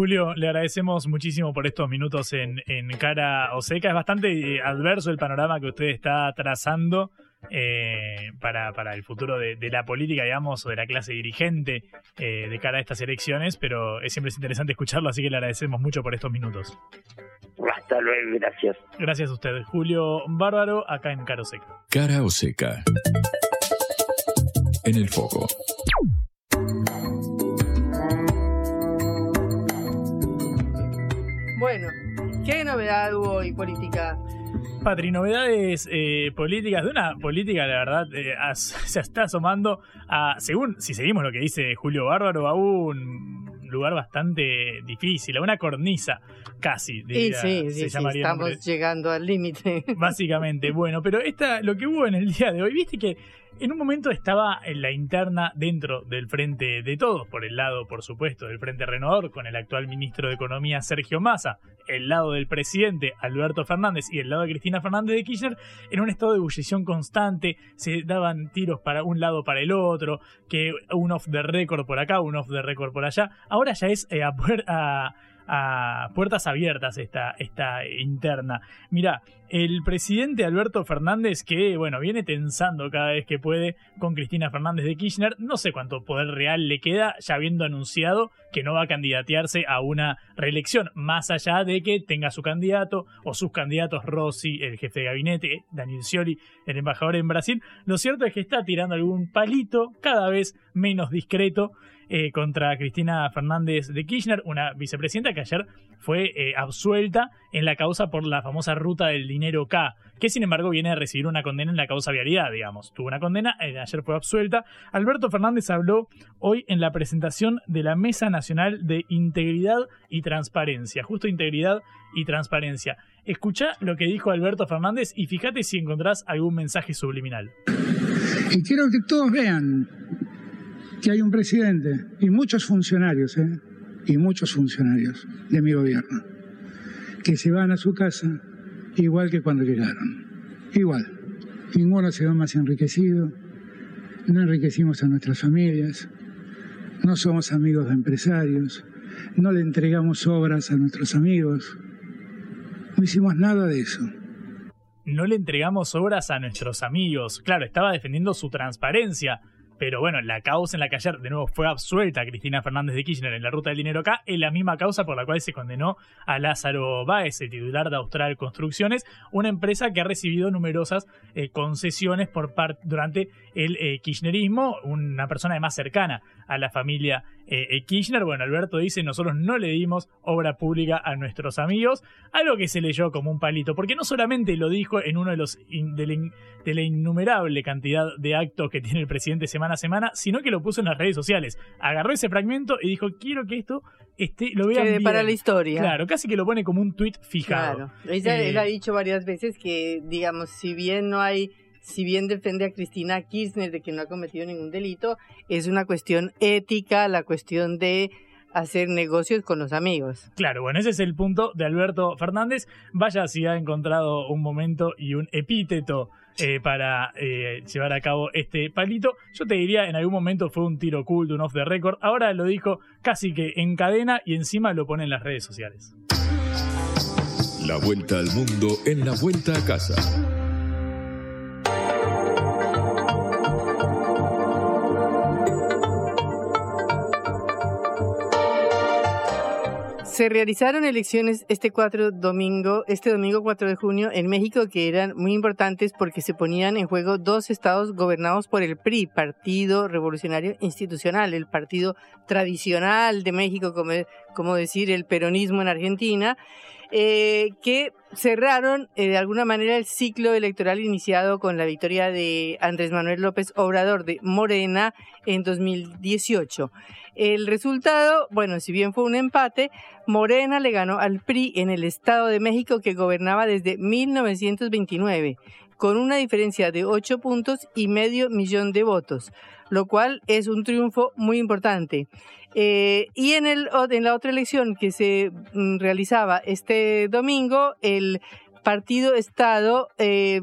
Julio, le agradecemos muchísimo por estos minutos en, en Cara Oseca. Es bastante eh, adverso el panorama que usted está trazando eh, para, para el futuro de, de la política, digamos, o de la clase dirigente eh, de cara a estas elecciones, pero es siempre es interesante escucharlo, así que le agradecemos mucho por estos minutos. Hasta luego, gracias. Gracias a usted, Julio Bárbaro, acá en Cara Oseca. Cara o seca. En el foco. Bueno, ¿qué novedad hubo hoy política? Patri, novedades eh, políticas, de una política, la verdad, eh, as- se está asomando a, según, si seguimos lo que dice Julio Bárbaro, a un lugar bastante difícil, a una cornisa casi, diría, sí, se sí, sí, llamaría estamos llegando al límite. Básicamente, bueno, pero esta, lo que hubo en el día de hoy, viste que en un momento estaba en la interna dentro del Frente de Todos, por el lado, por supuesto, del Frente Renovador, con el actual ministro de Economía Sergio Massa, el lado del presidente Alberto Fernández y el lado de Cristina Fernández de Kirchner, en un estado de ebullición constante, se daban tiros para un lado para el otro, que un off the record por acá, un off the record por allá. Ahora ya es eh, a, a a puertas abiertas esta, esta interna. Mira, el presidente Alberto Fernández, que bueno, viene tensando cada vez que puede con Cristina Fernández de Kirchner, no sé cuánto poder real le queda, ya habiendo anunciado que no va a candidatearse a una reelección, más allá de que tenga su candidato o sus candidatos, Rossi, el jefe de gabinete, Daniel Scioli, el embajador en Brasil. Lo cierto es que está tirando algún palito cada vez menos discreto eh, contra Cristina Fernández de Kirchner, una vicepresidenta que ayer fue eh, absuelta en la causa por la famosa ruta del dinero K, que sin embargo viene a recibir una condena en la causa vialidad, digamos. Tuvo una condena, eh, ayer fue absuelta. Alberto Fernández habló hoy en la presentación de la Mesa Nacional de Integridad y Transparencia, justo integridad y transparencia. Escucha lo que dijo Alberto Fernández y fíjate si encontrás algún mensaje subliminal. Y quiero que todos vean que hay un presidente y muchos funcionarios, ¿eh? y muchos funcionarios de mi gobierno, que se van a su casa igual que cuando llegaron. Igual. Ninguno se va más enriquecido, no enriquecimos a nuestras familias, no somos amigos de empresarios, no le entregamos obras a nuestros amigos, no hicimos nada de eso no le entregamos obras a nuestros amigos. Claro, estaba defendiendo su transparencia. Pero bueno, la causa en la que ayer de nuevo fue absuelta Cristina Fernández de Kirchner en la ruta del dinero acá es la misma causa por la cual se condenó a Lázaro Báez, el titular de Austral Construcciones, una empresa que ha recibido numerosas eh, concesiones por parte durante el eh, kirchnerismo, una persona además cercana a la familia eh, Kirchner. Bueno, Alberto dice, nosotros no le dimos obra pública a nuestros amigos, algo que se leyó como un palito, porque no solamente lo dijo en uno de los de, la, innumerable cantidad de actos que tiene el presidente semana a semana, sino que lo puso en las redes sociales. Agarró ese fragmento y dijo, quiero que esto esté, lo vean para la historia. Claro, casi que lo pone como un tuit fijado. Claro. Ella, él ha eh, dicho varias veces que, digamos, si bien no hay si bien defiende a Cristina Kirchner de que no ha cometido ningún delito, es una cuestión ética, la cuestión de hacer negocios con los amigos. Claro, bueno, ese es el punto de Alberto Fernández. Vaya si ha encontrado un momento y un epíteto eh, para eh, llevar a cabo este palito. Yo te diría, en algún momento fue un tiro oculto, un off the record. Ahora lo dijo casi que en cadena y encima lo pone en las redes sociales. La vuelta al mundo en la vuelta a casa. Se realizaron elecciones este 4 domingo, este domingo 4 de junio en México que eran muy importantes porque se ponían en juego dos estados gobernados por el PRI, Partido Revolucionario Institucional, el partido tradicional de México, como, como decir el peronismo en Argentina, eh, que cerraron eh, de alguna manera el ciclo electoral iniciado con la victoria de Andrés Manuel López Obrador de Morena en 2018. El resultado, bueno, si bien fue un empate, Morena le ganó al PRI en el Estado de México que gobernaba desde 1929, con una diferencia de 8 puntos y medio millón de votos, lo cual es un triunfo muy importante. Eh, y en, el, en la otra elección que se mm, realizaba este domingo, el partido Estado eh,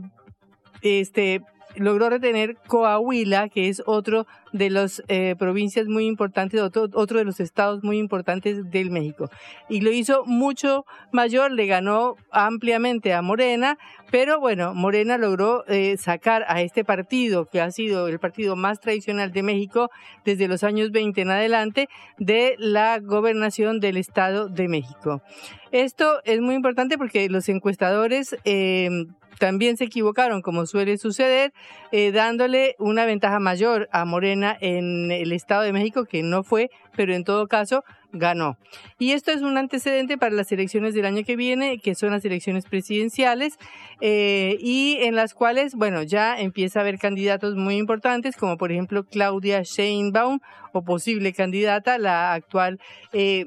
este, logró retener Coahuila, que es otro de las eh, provincias muy importantes, otro, otro de los estados muy importantes del México. Y lo hizo mucho mayor, le ganó ampliamente a Morena, pero bueno, Morena logró eh, sacar a este partido, que ha sido el partido más tradicional de México desde los años 20 en adelante, de la gobernación del Estado de México. Esto es muy importante porque los encuestadores eh, también se equivocaron, como suele suceder, eh, dándole una ventaja mayor a Morena en el Estado de México, que no fue, pero en todo caso ganó. Y esto es un antecedente para las elecciones del año que viene, que son las elecciones presidenciales, eh, y en las cuales, bueno, ya empieza a haber candidatos muy importantes, como por ejemplo Claudia Sheinbaum, o posible candidata, la actual, eh,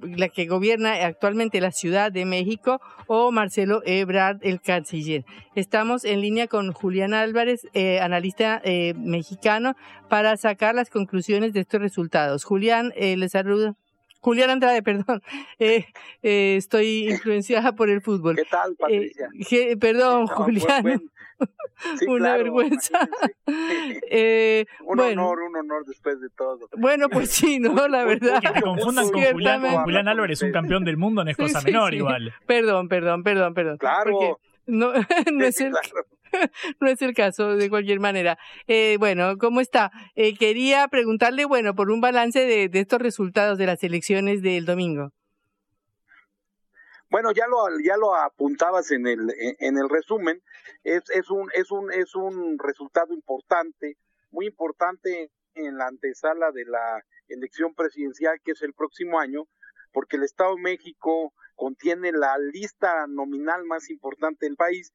la que gobierna actualmente la Ciudad de México, o Marcelo Ebrard, el canciller. Estamos en línea con Julián Álvarez, eh, analista eh, mexicano, para sacar las conclusiones de estos resultados. Julián, eh, les saludo. Julián Andrade, perdón. Eh, eh, estoy influenciada por el fútbol. ¿Qué tal, Patricia? Eh, perdón, No, Julián. pues, Sí, Una claro, vergüenza. Eh, Un bueno, honor, un honor después de todo. bueno, pues sí, ¿no? La verdad. Que te confundan con Julián, con. Julián Álvarez, un campeón del mundo, no es cosa sí, menor sí. igual. Perdón, perdón, perdón, perdón. Claro. Porque no, no es el, no es el caso de cualquier manera. Eh, bueno, ¿cómo está? Eh, quería preguntarle, bueno, por un balance de, de estos resultados de las elecciones del domingo. Bueno, ya lo ya lo apuntabas en el en el resumen, es es un es un es un resultado importante, muy importante en la antesala de la elección presidencial que es el próximo año, porque el Estado de México contiene la lista nominal más importante del país,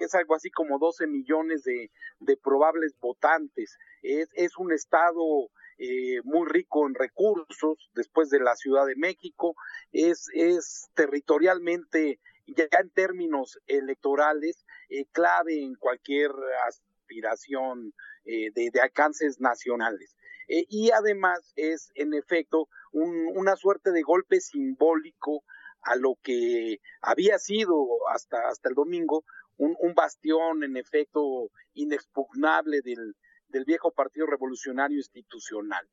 que es algo así como 12 millones de, de probables votantes. Es, es un estado eh, muy rico en recursos después de la Ciudad de México, es, es territorialmente, ya en términos electorales, eh, clave en cualquier aspiración eh, de, alcances nacionales. Eh, y además es, en efecto, un, una suerte de golpe simbólico a lo que había sido hasta, hasta el domingo un, bastión, en efecto, inexpugnable del, del viejo Partido Revolucionario Institucional.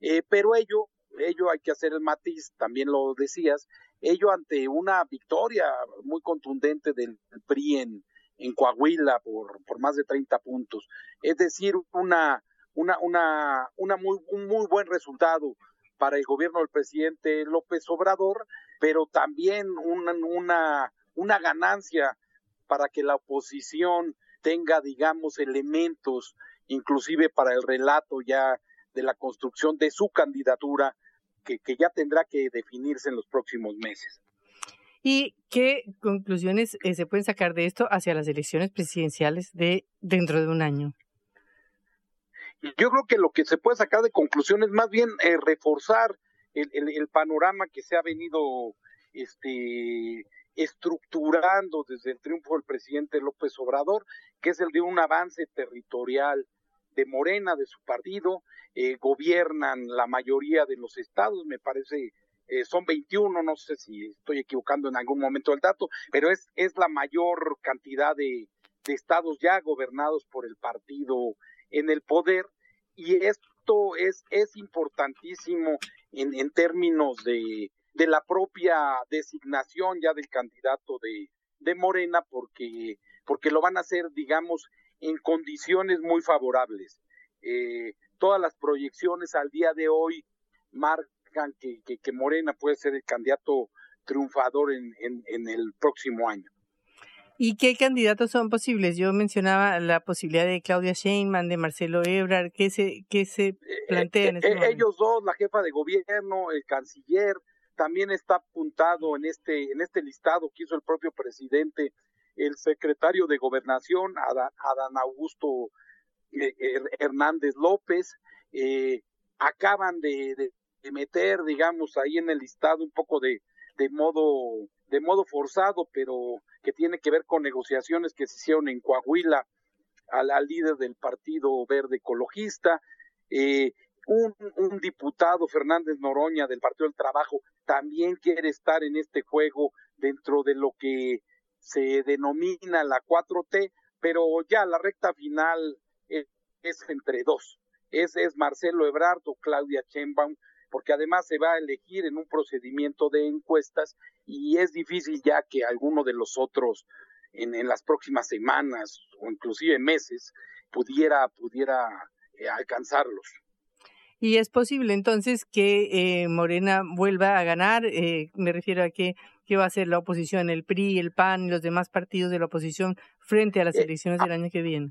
Eh, pero ello, ello hay que hacer el matiz, también lo decías, ello ante una victoria muy contundente del PRI en, en Coahuila por, por más de 30 puntos. Es decir, una, una, una, una muy, un muy buen resultado para el gobierno del presidente López Obrador, pero también una, una, una ganancia para que la oposición tenga, digamos, elementos inclusive para el relato ya de la construcción de su candidatura, que, que ya tendrá que definirse en los próximos meses. ¿Y qué conclusiones eh, se pueden sacar de esto hacia las elecciones presidenciales de dentro de un año? Yo creo que lo que se puede sacar de conclusión es más bien eh, reforzar el, el, el, panorama que se ha venido este, estructurando desde el triunfo del presidente López Obrador, que es el de un avance territorial de Morena, de su partido, eh, gobiernan la mayoría de los estados, me parece, eh, son 21, no sé si estoy equivocando en algún momento el dato, pero es, es la mayor cantidad de, de estados ya gobernados por el partido en el poder, y esto es, es importantísimo en, en términos de, de la propia designación ya del candidato de, de Morena, porque, porque lo van a hacer, digamos, en condiciones muy favorables. Eh, todas las proyecciones al día de hoy marcan que, que, que Morena puede ser el candidato triunfador en, en, en, el próximo año. ¿Y qué candidatos son posibles? Yo mencionaba la posibilidad de Claudia Sheinbaum, de Marcelo Ebrard, ¿qué se, qué se plantea en este eh? Ellos dos, la jefa de gobierno, el canciller, también está apuntado en este, en este listado que hizo el propio presidente el secretario de Gobernación, Adán, Augusto eh, Hernández López, eh, acaban de, meter, digamos, ahí en el listado un poco de, de modo de modo forzado, pero que tiene que ver con negociaciones que se hicieron en Coahuila al, al líder del Partido Verde Ecologista, eh, un, un, diputado, Fernández Noroña, del Partido del Trabajo, también quiere estar en este juego dentro de lo que se denomina la 4T, pero ya la recta final es, es entre dos. Es, es Marcelo Ebrard o Claudia Sheinbaum, porque además se va a elegir en un procedimiento de encuestas y es difícil ya que alguno de los otros en, en las próximas semanas o inclusive meses pudiera, pudiera eh, alcanzarlos. Y es posible entonces que eh, Morena vuelva a ganar, eh, me refiero a que, que va a ser la oposición, el PRI, el PAN y los demás partidos de la oposición frente a las elecciones del año que viene.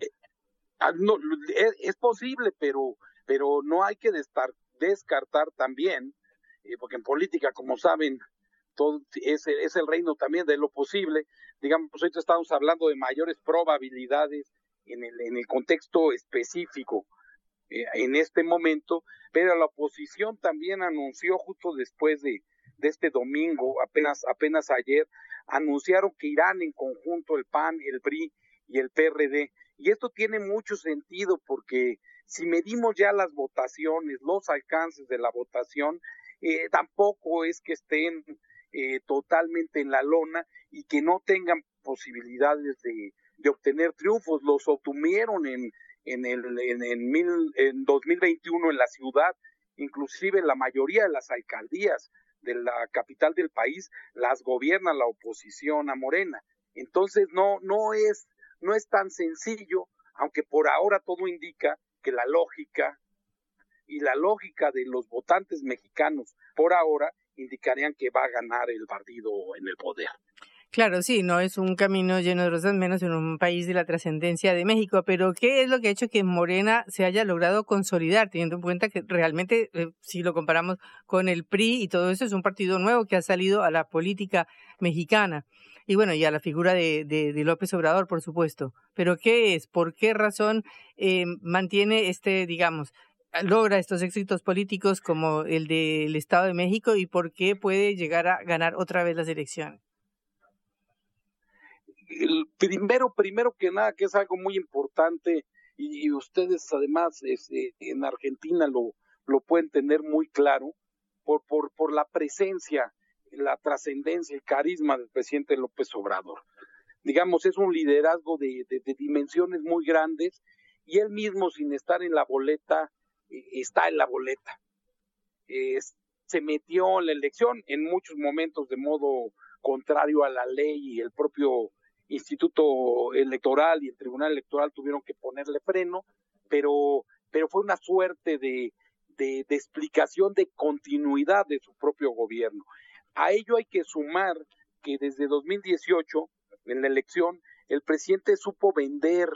No, es, es, posible, pero, pero no hay que destar, descartar también eh, porque en política, como saben, todo es, es el reino también de lo posible. Digamos, ahorita estamos hablando de mayores probabilidades en el, en el contexto específico eh, en este momento, pero la oposición también anunció justo después de, de este domingo, apenas, apenas ayer, anunciaron que irán en conjunto el PAN, el PRI y el PRD. Y esto tiene mucho sentido porque si medimos ya las votaciones, los alcances de la votación, eh, tampoco es que estén eh, totalmente en la lona y que no tengan posibilidades de, de obtener triunfos. Los obtuvieron en, en, el, en, en, mil, en 2021 en la ciudad, inclusive la mayoría de las alcaldías de la capital del país las gobierna la oposición a Morena. Entonces no, no es, no es tan sencillo, aunque por ahora todo indica que la lógica y la lógica de los votantes mexicanos por ahora indicarían que va a ganar el partido en el poder. Claro, sí, no es un camino lleno de rosas, menos en un país de la trascendencia de México, pero ¿qué es lo que ha hecho que Morena se haya logrado consolidar, teniendo en cuenta que realmente, eh, si lo comparamos con el PRI y todo eso, es un partido nuevo que ha salido a la política mexicana? Y bueno, y a la figura de, López Obrador, por supuesto. Pero ¿qué es? ¿Por qué razón eh, mantiene este, digamos, logra estos éxitos políticos como el del Estado de México y por qué puede llegar a ganar otra vez las elecciones? El primero, primero que nada, que es algo muy importante y, ustedes además este, en Argentina lo, lo pueden tener muy claro por, por, por la presencia, la trascendencia, el carisma del presidente López Obrador. Digamos, es un liderazgo de, de, dimensiones muy grandes y él mismo sin estar en la boleta está en la boleta. Eh, se metió en la elección en muchos momentos de modo contrario a la ley y el propio Instituto Electoral y el Tribunal Electoral tuvieron que ponerle freno, pero, pero fue una suerte de, de, explicación de continuidad de su propio gobierno. A ello hay que sumar que desde 2018, en la elección, el presidente supo vender,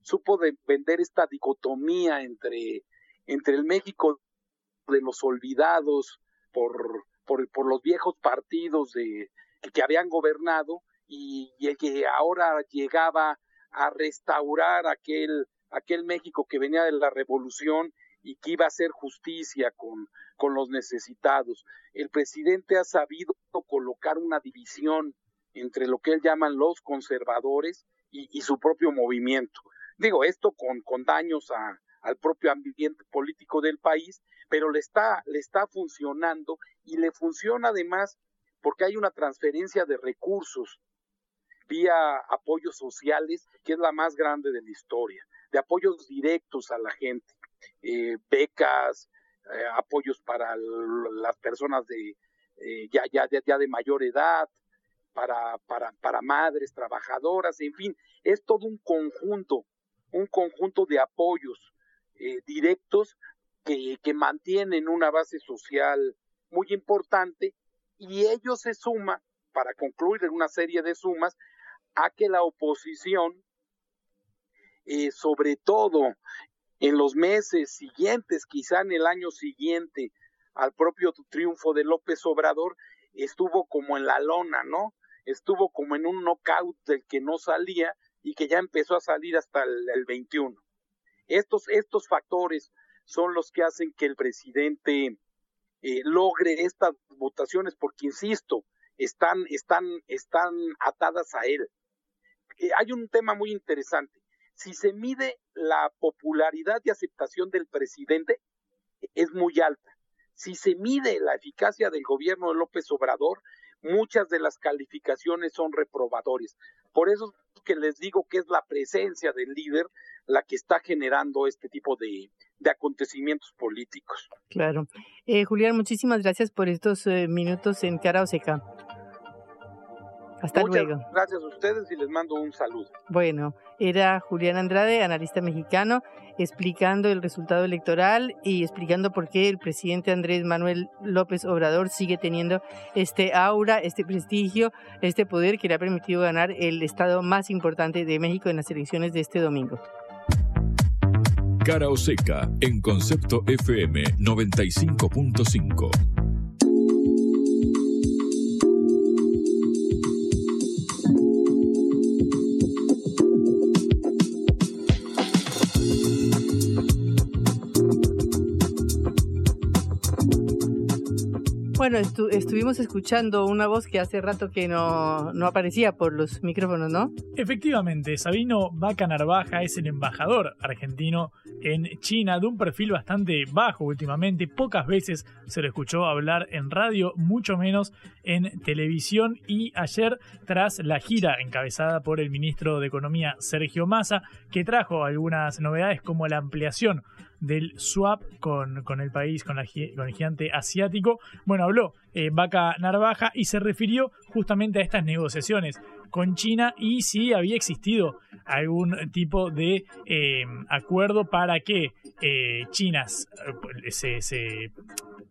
supo de vender esta dicotomía entre entre el México de los olvidados por, por, por los viejos partidos de, que habían gobernado y, y, el que ahora llegaba a restaurar aquel, aquel México que venía de la revolución y que iba a hacer justicia con, con los necesitados. El presidente ha sabido colocar una división entre lo que él llaman los conservadores y, y su propio movimiento. Digo, esto con, con daños a, al propio ambiente político del país, pero le está, le está funcionando y le funciona además porque hay una transferencia de recursos vía apoyos sociales, que es la más grande de la historia, de apoyos directos a la gente, eh, becas, eh, apoyos para las personas de eh, ya, ya, de mayor edad, para, para, para madres trabajadoras, en fin, es todo un conjunto, un conjunto de apoyos directos que, que mantienen una base social muy importante y ello se suma, para concluir en una serie de sumas, a que la oposición, eh, sobre todo en los meses siguientes, quizá en el año siguiente al propio triunfo de López Obrador, estuvo como en la lona, ¿no? Estuvo como en un knockout del que no salía y que ya empezó a salir hasta el, el 21. Estos, estos factores son los que hacen que el presidente eh, logre estas votaciones, porque insisto, están, están, están atadas a él. Hay un tema muy interesante. Si se mide la popularidad y aceptación del presidente, es muy alta. Si se mide la eficacia del gobierno de López Obrador, muchas de las calificaciones son reprobadores. Por eso es que les digo que es la presencia del líder la que está generando este tipo de, acontecimientos políticos. Claro. Eh, Julián, muchísimas gracias por estos eh, minutos en Cara o Seca. Hasta Muchas luego. Gracias a ustedes y les mando un saludo. Bueno, era Julián Andrade, analista mexicano, explicando el resultado electoral y explicando por qué el presidente Andrés Manuel López Obrador sigue teniendo este aura, este prestigio, este poder que le ha permitido ganar el estado más importante de México en las elecciones de este domingo. Cara o seca en concepto FM 95.5. Bueno, estuvimos escuchando una voz que hace rato que no, no aparecía por los micrófonos, ¿no? Efectivamente, Sabino Vaca Narvaja es el embajador argentino en China de un perfil bastante bajo últimamente. Pocas veces se lo escuchó hablar en radio, mucho menos en televisión. Y ayer, tras la gira encabezada por el ministro de Economía Sergio Massa, que trajo algunas novedades como la ampliación del swap con, con el país, con, el gigante asiático. Bueno, habló eh, Vaca Narvaja y se refirió justamente a estas negociaciones con China y si había existido algún tipo de eh, acuerdo para que eh, China se, se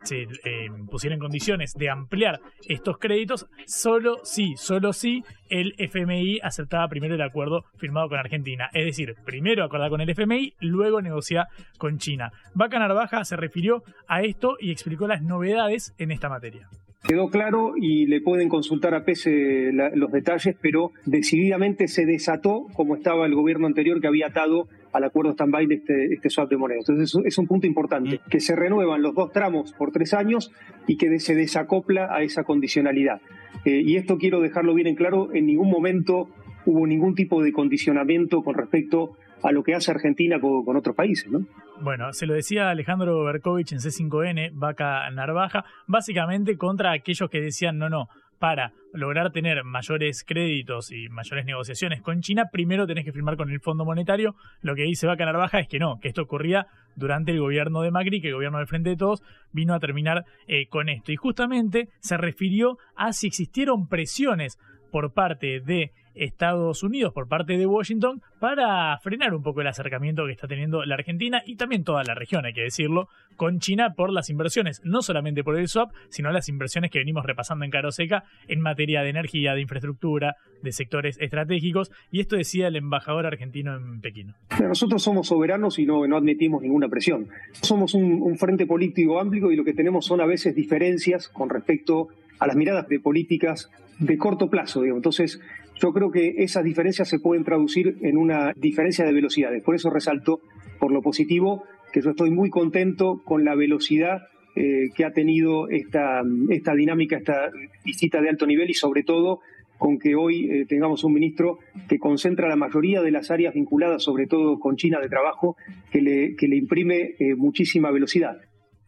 se eh, pusiera en condiciones de ampliar estos créditos, solo si, solo si el FMI aceptaba primero el acuerdo firmado con Argentina. Es decir, primero acordar con el FMI, luego negociar con China. Vaca Narvaja se refirió a esto y explicó las novedades en esta materia. Quedó claro y le pueden consultar a Pese los detalles, pero decididamente se desató como estaba el gobierno anterior que había atado al acuerdo stand-by de este, este swap de moneda. Entonces es un punto importante, que se renuevan los dos tramos por tres años y que se desacopla a esa condicionalidad. Eh, y esto quiero dejarlo bien en claro, en ningún momento hubo ningún tipo de condicionamiento con respecto a lo que hace Argentina con, otros países, ¿no? Bueno, se lo decía Alejandro Berkovich en C5N, Vaca Narvaja, básicamente contra aquellos que decían, no, no, para lograr tener mayores créditos y mayores negociaciones con China, primero tenés que firmar con el Fondo Monetario. Lo que dice Vaca Narvaja es que no, que esto ocurría durante el gobierno de Macri, que el gobierno del Frente de Todos vino a terminar eh, con esto. Y justamente se refirió a si existieron presiones por parte de Estados Unidos, por parte de Washington, para frenar un poco el acercamiento que está teniendo la Argentina y también toda la región, hay que decirlo, con China por las inversiones, no solamente por el swap, sino las inversiones que venimos repasando en Caroseca en materia de energía, de infraestructura, de sectores estratégicos, y esto decía el embajador argentino en Pekín. Nosotros somos soberanos y no, no admitimos ninguna presión. Somos un, un frente político amplio y lo que tenemos son a veces diferencias con respecto a las miradas de políticas de corto plazo. Digamos. Entonces, yo creo que esas diferencias se pueden traducir en una diferencia de velocidades. Por eso resalto, por lo positivo, que yo estoy muy contento con la velocidad eh, que ha tenido esta, esta dinámica, esta visita de alto nivel y sobre todo con que hoy eh, tengamos un ministro que concentra la mayoría de las áreas vinculadas, sobre todo con China de trabajo, que le, que le imprime eh, muchísima velocidad.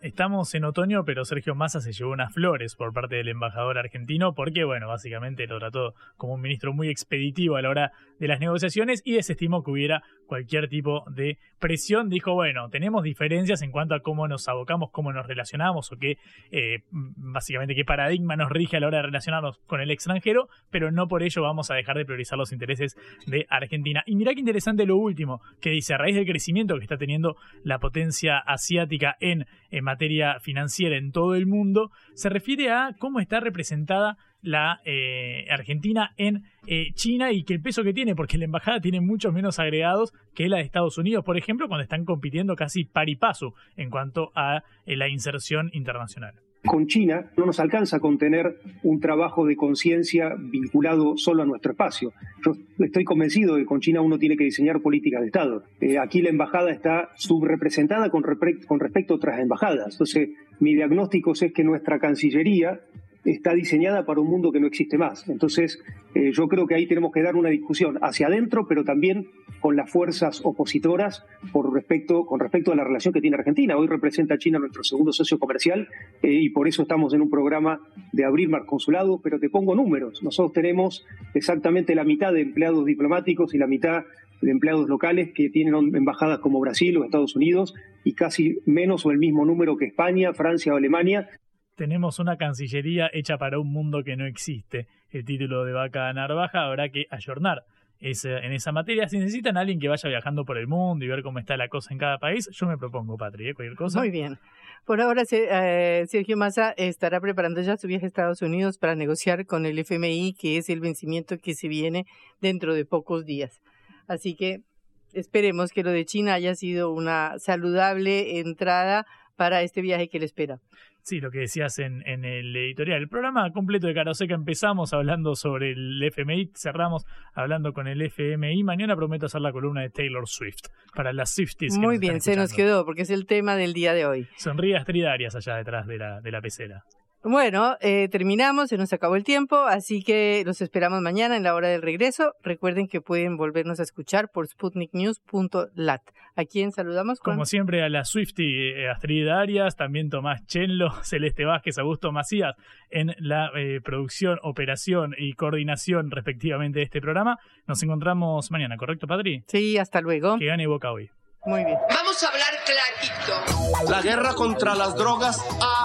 Estamos en otoño, pero Sergio Massa se llevó unas flores por parte del embajador argentino porque, bueno, básicamente lo trató como un ministro muy expeditivo a la hora de las negociaciones y desestimó que hubiera cualquier tipo de presión. Dijo, bueno, tenemos diferencias en cuanto a cómo nos abocamos, cómo nos relacionamos o qué, eh, básicamente, qué paradigma nos rige a la hora de relacionarnos con el extranjero, pero no por ello vamos a dejar de priorizar los intereses de Argentina. Y mirá qué interesante lo último que dice, a raíz del crecimiento que está teniendo la potencia asiática en, en materia financiera en todo el mundo, se refiere a cómo está representada la eh, Argentina en eh, China y que el peso que tiene, porque la embajada tiene muchos menos agregados que la de Estados Unidos, por ejemplo, cuando están compitiendo casi par paso en cuanto a eh, la inserción internacional. Con China no nos alcanza con tener un trabajo de conciencia vinculado solo a nuestro espacio. Yo estoy convencido de que con China uno tiene que diseñar políticas de Estado. aquí la embajada está subrepresentada con, con respecto a otras embajadas. Entonces, mi diagnóstico es que nuestra Cancillería está diseñada para un mundo que no existe más. Entonces, eh, yo creo que ahí tenemos que dar una discusión hacia adentro, pero también con las fuerzas opositoras por respecto, con respecto a la relación que tiene Argentina. Hoy representa a China nuestro segundo socio comercial eh, y por eso estamos en un programa de abrir más consulados, pero te pongo números. Nosotros tenemos exactamente la mitad de empleados diplomáticos y la mitad de empleados locales que tienen embajadas como Brasil o Estados Unidos y casi menos o el mismo número que España, Francia o Alemania tenemos una Cancillería hecha para un mundo que no existe. El título de Vaca Narvaja habrá que ayornar en esa materia. Si necesitan a alguien que vaya viajando por el mundo y ver cómo está la cosa en cada país, yo me propongo, Patri, ¿eh? cualquier cosa. Muy bien. Por ahora, eh, Sergio Massa estará preparando ya su viaje a Estados Unidos para negociar con el FMI, que es el vencimiento que se viene dentro de pocos días. Así que esperemos que lo de China haya sido una saludable entrada para este viaje que le espera. Sí, lo que decías en, en, el editorial. El programa completo de Caroseca empezamos hablando sobre el FMI, cerramos hablando con el FMI. Mañana prometo hacer la columna de Taylor Swift para las Swifties. Muy bien, se nos quedó porque es el tema del día de hoy. Sonrías tridarias allá detrás de la, de la pecera. Bueno, eh, terminamos, se nos acabó el tiempo, así que los esperamos mañana en la hora del regreso. Recuerden que pueden volvernos a escuchar por sputniknews.lat. ¿A quién saludamos? Con... Como siempre, a la Swifty eh, Astrid Arias, también Tomás Chenlo, Celeste Vázquez, Augusto Macías en la eh, producción, operación y coordinación respectivamente de este programa. Nos encontramos mañana, ¿correcto, Padri? Sí, hasta luego. Que gane Boca hoy. Muy bien. Vamos a hablar clarito. La guerra contra las drogas ha